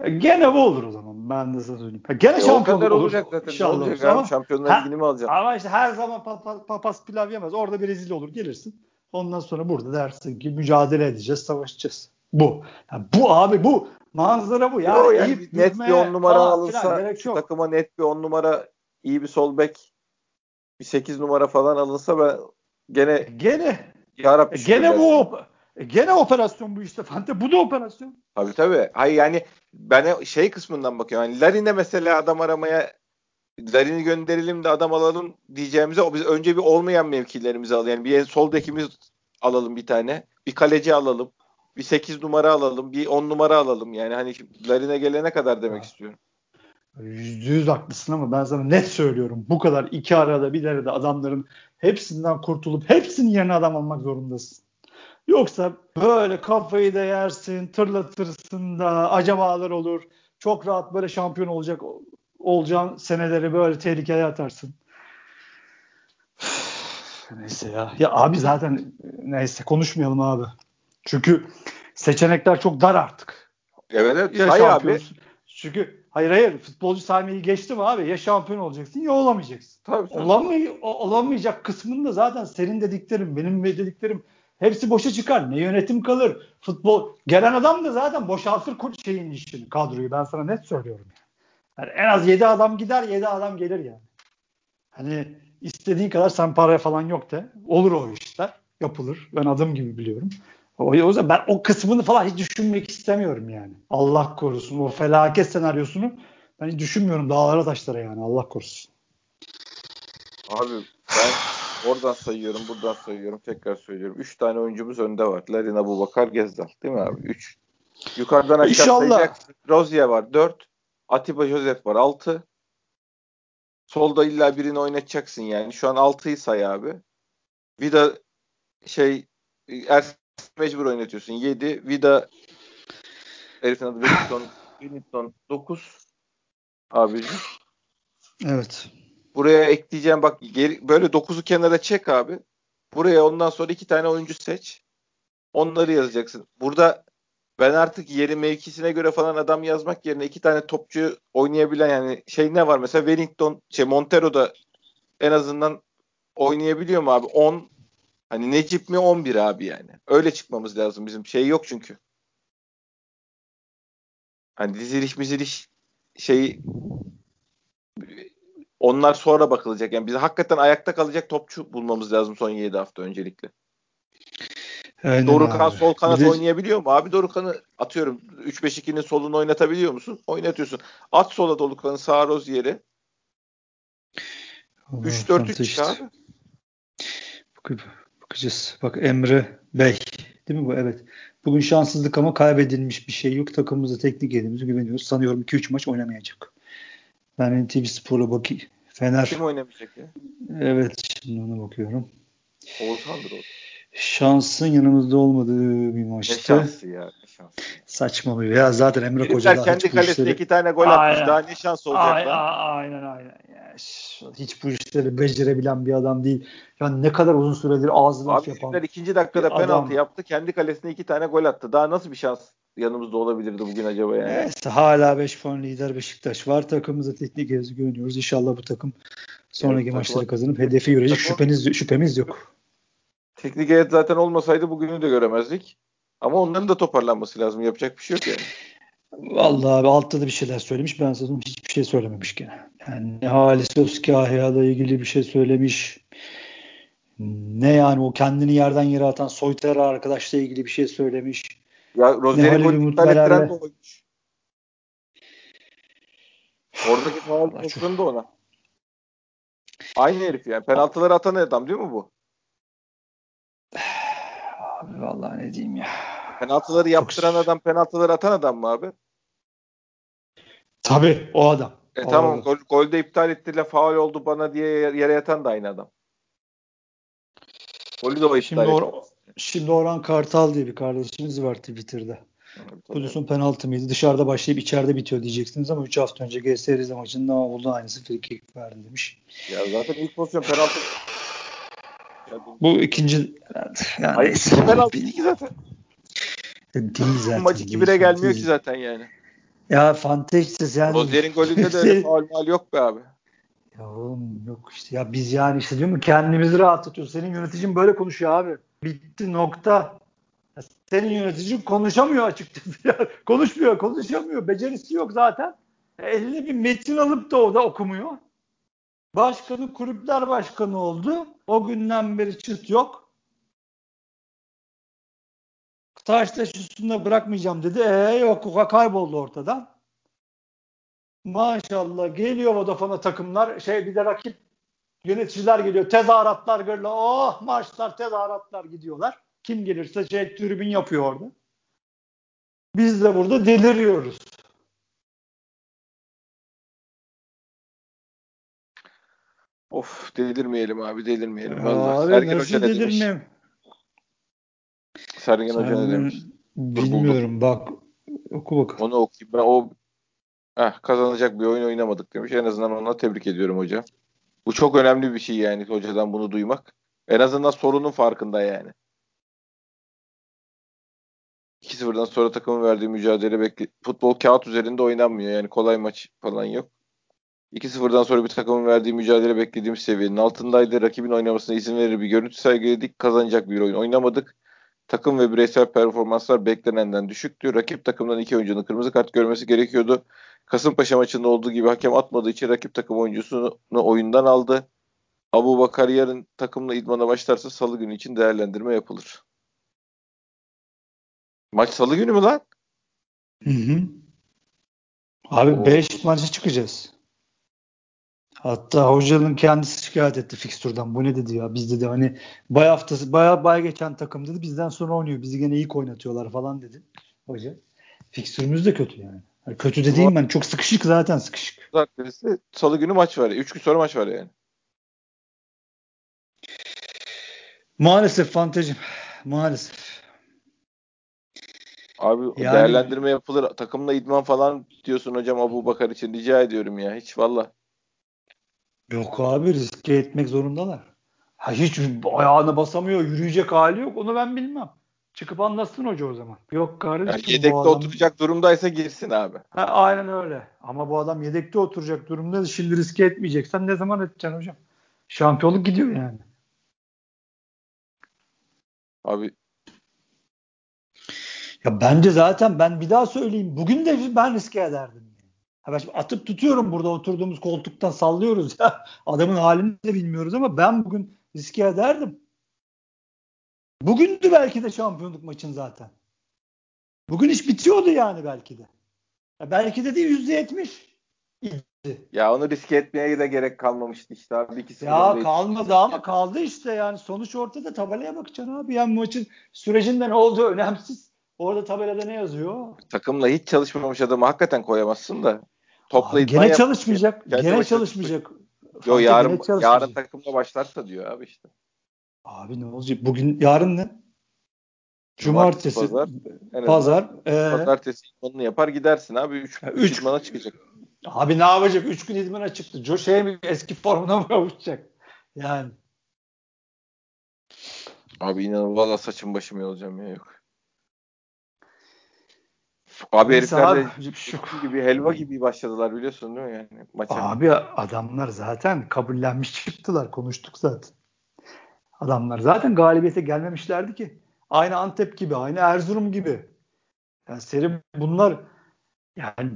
Speaker 2: E, gene bu olur o zaman. Ben de sana söyleyeyim. Gene e, şampiyon olur. olacak
Speaker 1: zaten. İnşallah olacak ama, Şampiyonlar Ligi'ni mi alacaksın?
Speaker 2: Ama işte her zaman papaz, papaz pilav yemez. Orada bir rezil olur. Gelirsin. Ondan sonra burada dersin ki mücadele edeceğiz, savaşacağız. Bu. Yani bu abi bu. Manzara bu. Yani,
Speaker 1: Yo, yani net bir on numara alınsa
Speaker 2: şu
Speaker 1: takıma net bir on numara iyi bir sol bek bir 8 numara falan alınsa ben gene
Speaker 2: gene
Speaker 1: yarabbi
Speaker 2: e, gene bu e, gene operasyon bu işte Fante. Bu da operasyon.
Speaker 1: Tabii tabii. Hayır yani ben şey kısmından bakıyorum. Yani Larin'e mesela adam aramaya Larin'i gönderelim de adam alalım diyeceğimize o biz önce bir olmayan mevkilerimizi alalım. Yani bir sol dekimiz alalım bir tane. Bir kaleci alalım. Bir 8 numara alalım. Bir 10 numara alalım. Yani hani Larin'e gelene kadar demek ha. istiyorum.
Speaker 2: Yüzde yüz haklısın ama ben sana net söylüyorum. Bu kadar iki arada bir arada adamların hepsinden kurtulup hepsinin yerine adam almak zorundasın. Yoksa böyle kafayı da yersin, tırlatırsın da acabalar olur. Çok rahat böyle şampiyon olacak olacağın seneleri böyle tehlikeye atarsın. neyse ya. Ya abi zaten neyse konuşmayalım abi. Çünkü seçenekler çok dar artık.
Speaker 1: Evet evet. Ya Say abi.
Speaker 2: Çünkü hayır hayır futbolcu saymayı geçtim abi. Ya şampiyon olacaksın ya olamayacaksın. Tabii, tabii. Olamay olamayacak kısmında zaten senin dediklerim, benim dediklerim hepsi boşa çıkar. Ne yönetim kalır. Futbol gelen adam da zaten boşaltır şeyin işini, kadroyu. Ben sana net söylüyorum. Yani. yani en az 7 adam gider, 7 adam gelir yani. Hani istediğin kadar sen paraya falan yok de. Olur o işler. Yapılır. Ben adım gibi biliyorum. O yüzden ben o kısmını falan hiç düşünmek istemiyorum yani. Allah korusun. O felaket senaryosunu ben hiç düşünmüyorum dağlara taşlara yani. Allah korusun.
Speaker 1: Abi ben oradan sayıyorum, buradan sayıyorum. Tekrar söylüyorum. Üç tane oyuncumuz önde var. Larin Abubakar Gezdal. Değil mi abi? Üç. Yukarıdan aşağı İnşallah. sayacaksın. Rozier var. Dört. Atiba Joseph var. Altı. Solda illa birini oynatacaksın yani. Şu an altıyı say abi. Vida şey Ersin mecbur oynatıyorsun. 7. Vida herifin adı Wellington. [SIGHS] Wellington 9. Abicim.
Speaker 2: Evet.
Speaker 1: Buraya ekleyeceğim bak geri, böyle 9'u kenara çek abi. Buraya ondan sonra iki tane oyuncu seç. Onları yazacaksın. Burada ben artık yeri mevkisine göre falan adam yazmak yerine iki tane topçu oynayabilen yani şey ne var mesela Wellington şey Montero da en azından oynayabiliyor mu abi? 10 Hani Necip mi 11 abi yani. Öyle çıkmamız lazım bizim. Şey yok çünkü. Hani diziliş miziliş şey onlar sonra bakılacak. Yani bize hakikaten ayakta kalacak topçu bulmamız lazım son 7 hafta öncelikle. Aynen Dorukan abi. sol kanat de... oynayabiliyor mu? Abi Dorukan'ı atıyorum 3-5-2'nin solunu oynatabiliyor musun? Oynatıyorsun. At sola Dorukan'ı sağ roz yeri. 3-4-3 abi.
Speaker 2: Bakacağız. Bak Emre Bey. Değil mi bu? Evet. Bugün şanssızlık ama kaybedilmiş bir şey yok. Takımımıza teknik elimize güveniyoruz. Sanıyorum 2-3 maç oynamayacak. Ben TV Spor'a bakayım. Fener.
Speaker 1: Kim oynamayacak ya?
Speaker 2: Evet. Şimdi ona bakıyorum.
Speaker 1: Oğuzhan'dır o.
Speaker 2: Şansın yanımızda olmadığı bir maçtı. Ne
Speaker 1: şansı ya. Ne şansı.
Speaker 2: Saçma bir ya zaten Emre Koca
Speaker 1: da kendi kalesine işleri... iki tane gol atmış. Aynen. Daha ne şans olacak
Speaker 2: aynen, lan? Aynen aynen. Hiç bu işleri becerebilen bir adam değil. Yani ne kadar uzun süredir ağzı laf yapan.
Speaker 1: Abi ikinci dakikada penaltı adam. yaptı. Kendi kalesine iki tane gol attı. Daha nasıl bir şans yanımızda olabilirdi bugün acaba yani?
Speaker 2: Neyse hala 5 puan lider Beşiktaş var. Takımımıza teknik gezi güveniyoruz. İnşallah bu takım sonraki evet, maçları kazanıp hedefi görecek. Şüpheniz, şüphemiz yok.
Speaker 1: Teknik heyet zaten olmasaydı bugünü de göremezdik. Ama onların da toparlanması lazım. Yapacak bir şey yok yani.
Speaker 2: Vallahi abi altta da bir şeyler söylemiş. Ben sanırım hiçbir şey söylememiş gene. Yani ne Halis Özkahya'la ilgili bir şey söylemiş. Ne yani o kendini yerden yere atan Soytera arkadaşla ilgili bir şey söylemiş.
Speaker 1: Ya Rozier'i gol iptal ettiren de oymuş. Oradaki [SIGHS] faal da ona. Aynı herif yani. Penaltıları atan adam değil mi bu?
Speaker 2: Abi vallahi ne diyeyim ya.
Speaker 1: Penaltıları yaptıran Çok... adam, penaltıları atan adam mı abi?
Speaker 2: Tabii o adam.
Speaker 1: E o tamam adam. Gol, golde iptal ettiler faul oldu bana diye yere yatan da aynı adam. Golü de o
Speaker 2: şimdi, or- şimdi Orhan Kartal diye bir kardeşimiz var Twitter'da. Pozisyon penaltı mıydı? Dışarıda başlayıp içeride bitiyor diyeceksiniz ama 3 hafta önce GS Rize maçında oldu aynısı free kick verdi demiş.
Speaker 1: Ya zaten ilk pozisyon penaltı
Speaker 2: bu ikinci
Speaker 1: yani Hayır, penaltı değil zaten.
Speaker 2: Değil zaten.
Speaker 1: Maç 2-1'e gelmiyor ki zaten yani.
Speaker 2: Ya fantezisiz yani.
Speaker 1: Rozier'in golünde de [LAUGHS] öyle faul mal yok be abi.
Speaker 2: Ya oğlum yok işte ya biz yani işte diyorum kendimizi rahat tutuyoruz. Senin yöneticin böyle konuşuyor abi. Bitti nokta. Senin yöneticin konuşamıyor açıkçası. [LAUGHS] konuşmuyor, konuşamıyor. Becerisi yok zaten. Eline bir metin alıp da o da okumuyor. Başkanı kulüpler başkanı oldu. O günden beri çıt yok. Taştaş üstünde bırakmayacağım dedi. E yok kayboldu ortadan. Maşallah geliyor Vodafone'a takımlar. Şey bir de rakip yöneticiler geliyor. Tezahüratlar böyle. Oh marşlar tezahüratlar gidiyorlar. Kim gelirse şey tribün yapıyor orada. Biz de burada deliriyoruz.
Speaker 1: Of delirmeyelim abi delirmeyelim. Vallahi.
Speaker 2: abi
Speaker 1: Sergen Hoca ne demiş? Sergen Hoca ne demiş?
Speaker 2: Bilmiyorum bak oku bakalım.
Speaker 1: Onu okuyayım. Ben o Heh, kazanacak bir oyun oynamadık demiş. En azından ona tebrik ediyorum hoca. Bu çok önemli bir şey yani hocadan bunu duymak. En azından sorunun farkında yani. 2-0'dan sonra takımın verdiği mücadele bekli. Futbol kağıt üzerinde oynanmıyor. Yani kolay maç falan yok. 2-0'dan sonra bir takımın verdiği mücadele beklediğimiz seviyenin altındaydı. Rakibin oynamasına izin verir bir görüntü sergiledik. Kazanacak bir oyun oynamadık. Takım ve bireysel performanslar beklenenden düşüktü. Rakip takımdan iki oyuncunun kırmızı kart görmesi gerekiyordu. Kasımpaşa maçında olduğu gibi hakem atmadığı için rakip takım oyuncusunu oyundan aldı. Abu Bakar yarın takımla idmana başlarsa salı günü için değerlendirme yapılır. Maç salı günü mü lan?
Speaker 2: Hı hı. Abi 5 maça çıkacağız. Hatta hocanın kendisi şikayet etti fikstürden. Bu ne dedi ya? Biz dedi hani bay haftası baya bay geçen takım dedi. Bizden sonra oynuyor. Bizi gene iyi oynatıyorlar falan dedi hoca. Fikstürümüz de kötü yani. yani kötü dediğim ben çok sıkışık zaten sıkışık.
Speaker 1: Pazartesi salı günü maç var. 3 gün sonra maç var yani.
Speaker 2: Maalesef fantezim. Maalesef.
Speaker 1: Abi yani, değerlendirme yapılır. Takımla idman falan diyorsun hocam Abu Bakar için. Rica ediyorum ya. Hiç valla.
Speaker 2: Yok abi riske etmek zorundalar. Ha hiç ayağına basamıyor, yürüyecek hali yok. Onu ben bilmem. Çıkıp anlatsın hoca o zaman. Yok kardeşim.
Speaker 1: Yani yedekte adam... oturacak durumdaysa girsin abi.
Speaker 2: Ha, aynen öyle. Ama bu adam yedekte oturacak durumda şimdi riske etmeyeceksen ne zaman edeceksin hocam? Şampiyonluk gidiyor yani.
Speaker 1: Abi
Speaker 2: ya bence zaten ben bir daha söyleyeyim. Bugün de ben riske ederdim. Ha ben şimdi atıp tutuyorum burada oturduğumuz koltuktan sallıyoruz ya. [LAUGHS] Adamın halini de bilmiyoruz ama ben bugün riske ederdim. Bugündü belki de şampiyonluk maçın zaten. Bugün iş bitiyordu yani belki de. Ya belki de değil yüzde yetmiş.
Speaker 1: Ya onu riske etmeye de gerek kalmamıştı işte abi. İkisi
Speaker 2: ya kalmadı ama kaldı işte yani sonuç ortada tabelaya bakacaksın abi. Yani maçın sürecinde ne olduğu önemsiz. Orada tabelada ne yazıyor?
Speaker 1: Takımla hiç çalışmamış adamı hakikaten koyamazsın da.
Speaker 2: Topla abi gene çalışmayacak. Gene, gene çalışmayacak.
Speaker 1: Yo yarın yarın takımla başlarsa diyor abi işte.
Speaker 2: Abi ne olacak? Bugün yarın ne? Cumartesi, pazar,
Speaker 1: pazar e, pazartesi idmanını yapar gidersin abi. 3 üç, idmana çıkacak.
Speaker 2: Abi ne yapacak? 3 gün idmana çıktı. Jo şey mi eski formuna mı kavuşacak? Yani.
Speaker 1: Abi inan valla saçım başım yolacağım ya yok. Abi herifler de şu gibi helva gibi başladılar biliyorsun değil mi yani
Speaker 2: maça? Abi adamlar zaten kabullenmiş çıktılar konuştuk zaten. Adamlar zaten galibiyete gelmemişlerdi ki. Aynı Antep gibi, aynı Erzurum gibi. Yani seri bunlar yani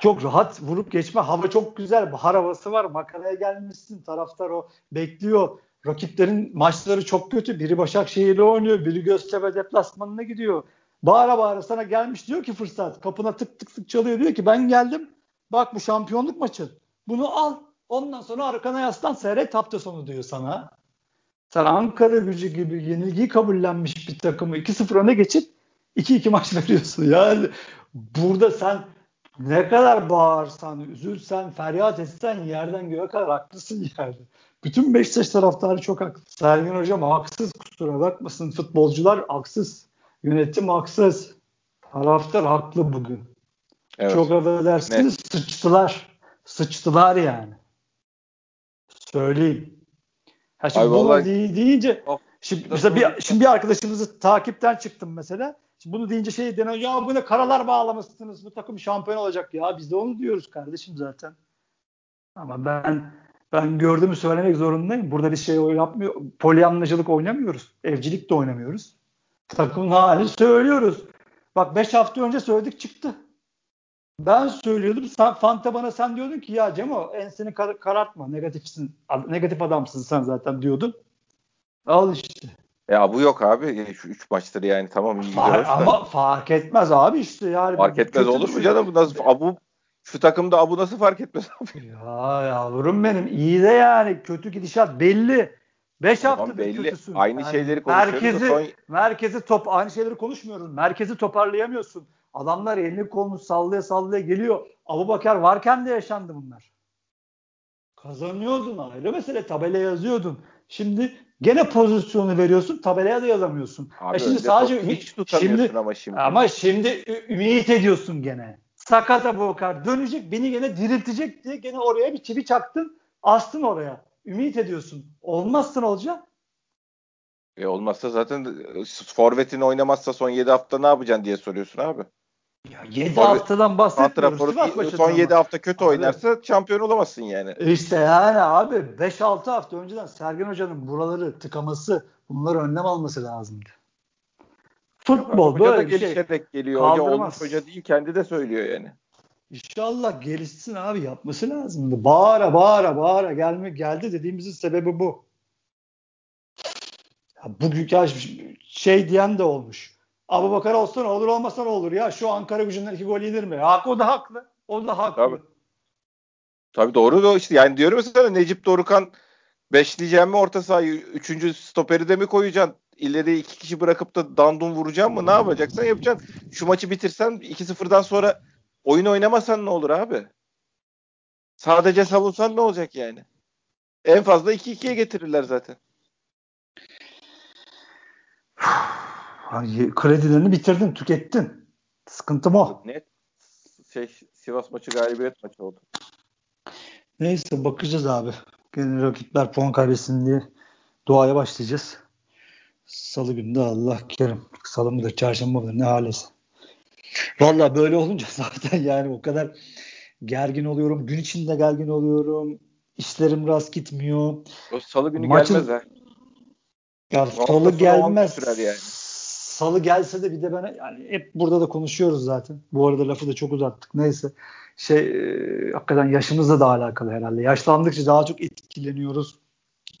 Speaker 2: çok rahat vurup geçme. Hava çok güzel. Bahar havası var. Makaraya gelmişsin. Taraftar o bekliyor. Rakiplerin maçları çok kötü. Biri Başakşehir'le oynuyor. Biri Göztepe deplasmanına gidiyor. Bağıra bağıra sana gelmiş diyor ki fırsat. Kapına tık tık tık çalıyor. Diyor ki ben geldim. Bak bu şampiyonluk maçı. Bunu al. Ondan sonra arkana yaslan seyret hafta sonu diyor sana. Sen Ankara gücü gibi yenilgiyi kabullenmiş bir takımı 2-0 öne geçip 2-2 maç [LAUGHS] veriyorsun. Yani burada sen ne kadar bağırsan, üzülsen, feryat etsen yerden göğe kadar haklısın yani. Bütün Beşiktaş taraftarı çok haklı. Sergen Hocam haksız kusura bakmasın. Futbolcular haksız. Yönetim haksız. Taraftar haklı bugün. Evet. Çok affedersiniz ne? sıçtılar. Sıçtılar yani. Söyleyeyim. Ha şimdi Ay, bunu vallahi... deyince oh, şimdi, mesela bir, şimdi bir arkadaşımızı takipten çıktım mesela. Şimdi bunu deyince şey deniyor ya bu ne karalar bağlamışsınız bu takım şampiyon olacak ya biz de onu diyoruz kardeşim zaten. Ama ben ben gördüğümü söylemek zorundayım. Burada bir şey yapmıyor. Polyanlacılık oynamıyoruz. Evcilik de oynamıyoruz. Takımın halini söylüyoruz. Bak 5 hafta önce söyledik çıktı. Ben söylüyordum. Sen, Fanta bana sen diyordun ki ya Cemo enseni kar- karartma. Negatifsin. Negatif adamsın sen zaten diyordun. Al işte.
Speaker 1: Ya bu yok abi. Şu 3 maçtır yani tamam iyi
Speaker 2: Far, ama fark etmez abi işte yani.
Speaker 1: Fark etmez olur mu canım? Bu nasıl abu şu takımda abu nasıl fark etmez abi?
Speaker 2: Ya yavrum benim iyi de yani kötü gidişat belli. 5
Speaker 1: Tamam,
Speaker 2: haftadır
Speaker 1: belli.
Speaker 2: kötüsün.
Speaker 1: Aynı şeyleri konuşuyoruz
Speaker 2: Merkezi,
Speaker 1: son-
Speaker 2: merkezi top aynı şeyleri konuşmuyoruz. Merkezi toparlayamıyorsun. Adamlar elini kolunu sallaya sallaya geliyor. Abu Bakar varken de yaşandı bunlar. Kazanıyordun ayrı mesele tabelaya yazıyordun. Şimdi gene pozisyonu veriyorsun tabelaya da yazamıyorsun.
Speaker 1: Abi
Speaker 2: Ya şimdi
Speaker 1: önde
Speaker 2: sadece ümit-
Speaker 1: hiç tutamıyorsun
Speaker 2: şimdi,
Speaker 1: ama şimdi.
Speaker 2: ama şimdi ümit ediyorsun gene. Sakat Abu Bakar dönecek beni gene diriltecek diye gene oraya bir çivi çaktın astın oraya. Ümit ediyorsun. Olmazsa ne olacak?
Speaker 1: E olmazsa zaten e, forvetin oynamazsa son 7 hafta ne yapacaksın diye soruyorsun abi.
Speaker 2: Ya 7
Speaker 1: Forvet-
Speaker 2: haftadan Sivas maçından
Speaker 1: son 7
Speaker 2: ama.
Speaker 1: hafta kötü
Speaker 2: Abi.
Speaker 1: oynarsa şampiyon olamazsın yani.
Speaker 2: İşte yani abi 5-6 hafta önceden Sergen Hoca'nın buraları tıkaması, bunları önlem alması lazımdı. Futbol
Speaker 1: Hoca
Speaker 2: böyle bir şey.
Speaker 1: geliyor. Hoca
Speaker 2: Kaldırmaz.
Speaker 1: olmuş hoca değil kendi de söylüyor yani.
Speaker 2: İnşallah gelişsin abi yapması lazımdı. Bağıra bağıra bağıra gelme geldi dediğimizin sebebi bu. Ya bugün ya şey diyen de olmuş. Abu Bakar olsa olur olmasa ne olur ya şu Ankara gücünden iki gol yenir mi? Hak o da haklı. O da haklı.
Speaker 1: Tabii. Tabii doğru da işte yani diyorum sana Necip Dorukan beşleyeceğim mi orta sahayı üçüncü stoperi de mi koyacaksın? İleri iki kişi bırakıp da dandun vuracaksın mı? Ne yapacaksan yapacaksın. Şu maçı bitirsen 2-0'dan sonra oyun oynamasan ne olur abi? Sadece savunsan ne olacak yani? En fazla 2-2'ye getirirler zaten. [SIGHS]
Speaker 2: Kredilerini bitirdin, tükettin. Sıkıntım o.
Speaker 1: Net şey Sivas maçı galibiyet maçı oldu.
Speaker 2: Neyse bakacağız abi. Gene rakipler puan kaybetsin diye duaya başlayacağız. Salı günü de Allah kerim. Salı mıdır, çarşamba mıdır ne halesi. Valla böyle olunca [LAUGHS] zaten yani o kadar gergin oluyorum. Gün içinde gergin oluyorum. İşlerim rast gitmiyor.
Speaker 1: O salı günü
Speaker 2: Maçın-
Speaker 1: gelmez ha.
Speaker 2: Ya salı gelmez.
Speaker 1: sürer yani.
Speaker 2: Salı gelse de bir de ben yani hep burada da konuşuyoruz zaten. Bu arada lafı da çok uzattık. Neyse. Şey e, hakikaten yaşımızla da alakalı herhalde. Yaşlandıkça daha çok etkileniyoruz.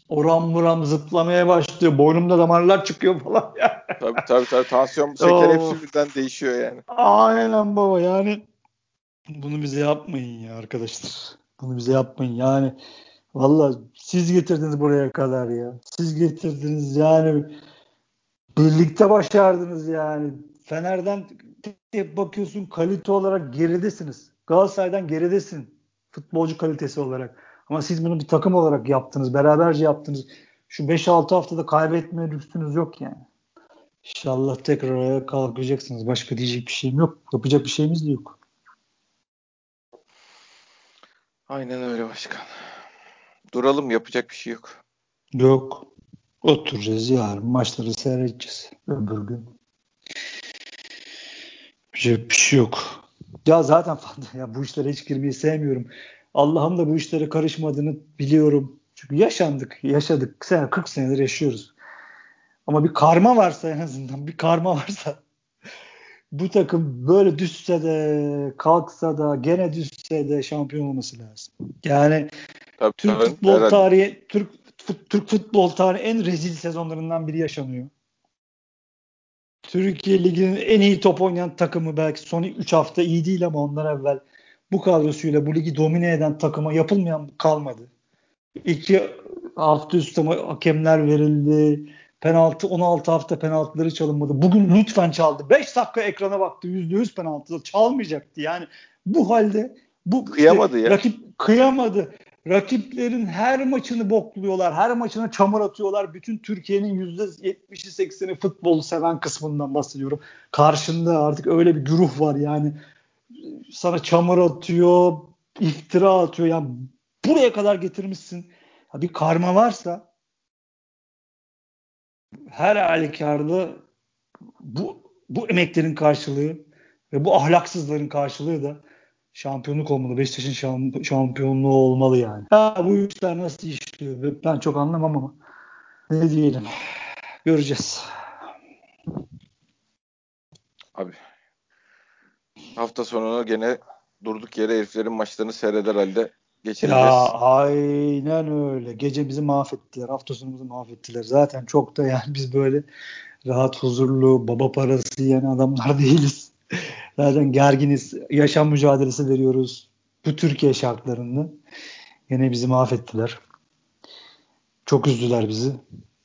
Speaker 2: Oram buram zıplamaya başlıyor. Boynumda damarlar çıkıyor falan. ya.
Speaker 1: Tabii tabii tabii tansiyon şeker hepsi birden değişiyor yani.
Speaker 2: Aynen baba yani bunu bize yapmayın ya arkadaşlar. Bunu bize yapmayın yani. Valla siz getirdiniz buraya kadar ya. Siz getirdiniz yani. Birlikte başardınız yani. Fener'den tek bakıyorsun kalite olarak geridesiniz. Galatasaray'dan geridesin. Futbolcu kalitesi olarak. Ama siz bunu bir takım olarak yaptınız. Beraberce yaptınız. Şu 5-6 haftada kaybetmeye lüksünüz yok yani. İnşallah tekrar ayağa kalkacaksınız. Başka diyecek bir şeyim yok. Yapacak bir şeyimiz de yok.
Speaker 1: Aynen öyle başkan. Duralım yapacak bir şey yok.
Speaker 2: Yok. Oturacağız yarın maçları seyredeceğiz. Öbür gün. Yapacak bir şey yok. Ya zaten [LAUGHS] ya bu işlere hiç girmeyi sevmiyorum. Allah'ım da bu işlere karışmadığını biliyorum. Çünkü yaşandık, yaşadık. Sen 40 senedir yaşıyoruz. Ama bir karma varsa en azından bir karma varsa bu takım böyle düşse de kalksa da gene düşse de şampiyon olması lazım. Yani
Speaker 1: Tabii,
Speaker 2: Türk
Speaker 1: tabii,
Speaker 2: futbol
Speaker 1: herhalde.
Speaker 2: tarihi Türk fut- Türk futbol tarihi en rezil sezonlarından biri yaşanıyor. Türkiye Ligi'nin en iyi top oynayan takımı belki son 3 hafta iyi değil ama ondan evvel bu kadrosuyla bu ligi domine eden takıma yapılmayan kalmadı. İki hafta üstü hakemler verildi. Penaltı 16 hafta penaltıları çalınmadı. Bugün lütfen çaldı. 5 dakika ekrana baktı. %100 penaltı çalmayacaktı. Yani bu halde bu
Speaker 1: Kıyamadı ya.
Speaker 2: Rakip kıyamadı. Rakiplerin her maçını bokluyorlar. Her maçına çamur atıyorlar. Bütün Türkiye'nin %70'i 80'i futbolu seven kısmından bahsediyorum. Karşında artık öyle bir güruh var yani. Sana çamur atıyor, iftira atıyor. Yani buraya kadar getirmişsin. Ya bir karma varsa her halükarda bu bu emeklerin karşılığı ve bu ahlaksızların karşılığı da şampiyonluk olmalı. Beşiktaş'ın şamp- şampiyonluğu olmalı yani. Ha, bu işler nasıl işliyor? Ben çok anlamam ama ne diyelim. Göreceğiz.
Speaker 1: Abi hafta sonunu gene durduk yere heriflerin maçlarını seyreder halde geçireceğiz.
Speaker 2: Ya aynen öyle. Gece bizi mahvettiler. Hafta sonumuzu mahvettiler. Zaten çok da yani biz böyle rahat, huzurlu, baba parası yiyen adamlar [LAUGHS] değiliz. Zaten gerginiz. Yaşam mücadelesi veriyoruz. Bu Türkiye şartlarında. Yine bizi mahvettiler. Çok üzdüler bizi.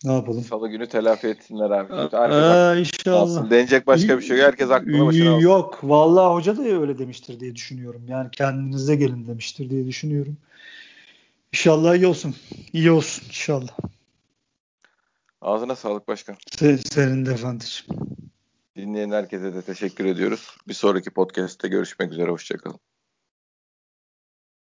Speaker 2: Ne yapalım?
Speaker 1: Salı günü telafi etsinler abi.
Speaker 2: Aa, inşallah.
Speaker 1: Denecek başka bir şey yok. Herkes aklına başına alsın.
Speaker 2: Yok. Vallahi hoca da öyle demiştir diye düşünüyorum. Yani kendinize gelin demiştir diye düşünüyorum. İnşallah iyi olsun. İyi olsun inşallah.
Speaker 1: Ağzına sağlık başkan.
Speaker 2: Sen, senin de efendim.
Speaker 1: Dinleyen herkese de teşekkür ediyoruz. Bir sonraki podcast'te görüşmek üzere. Hoşçakalın.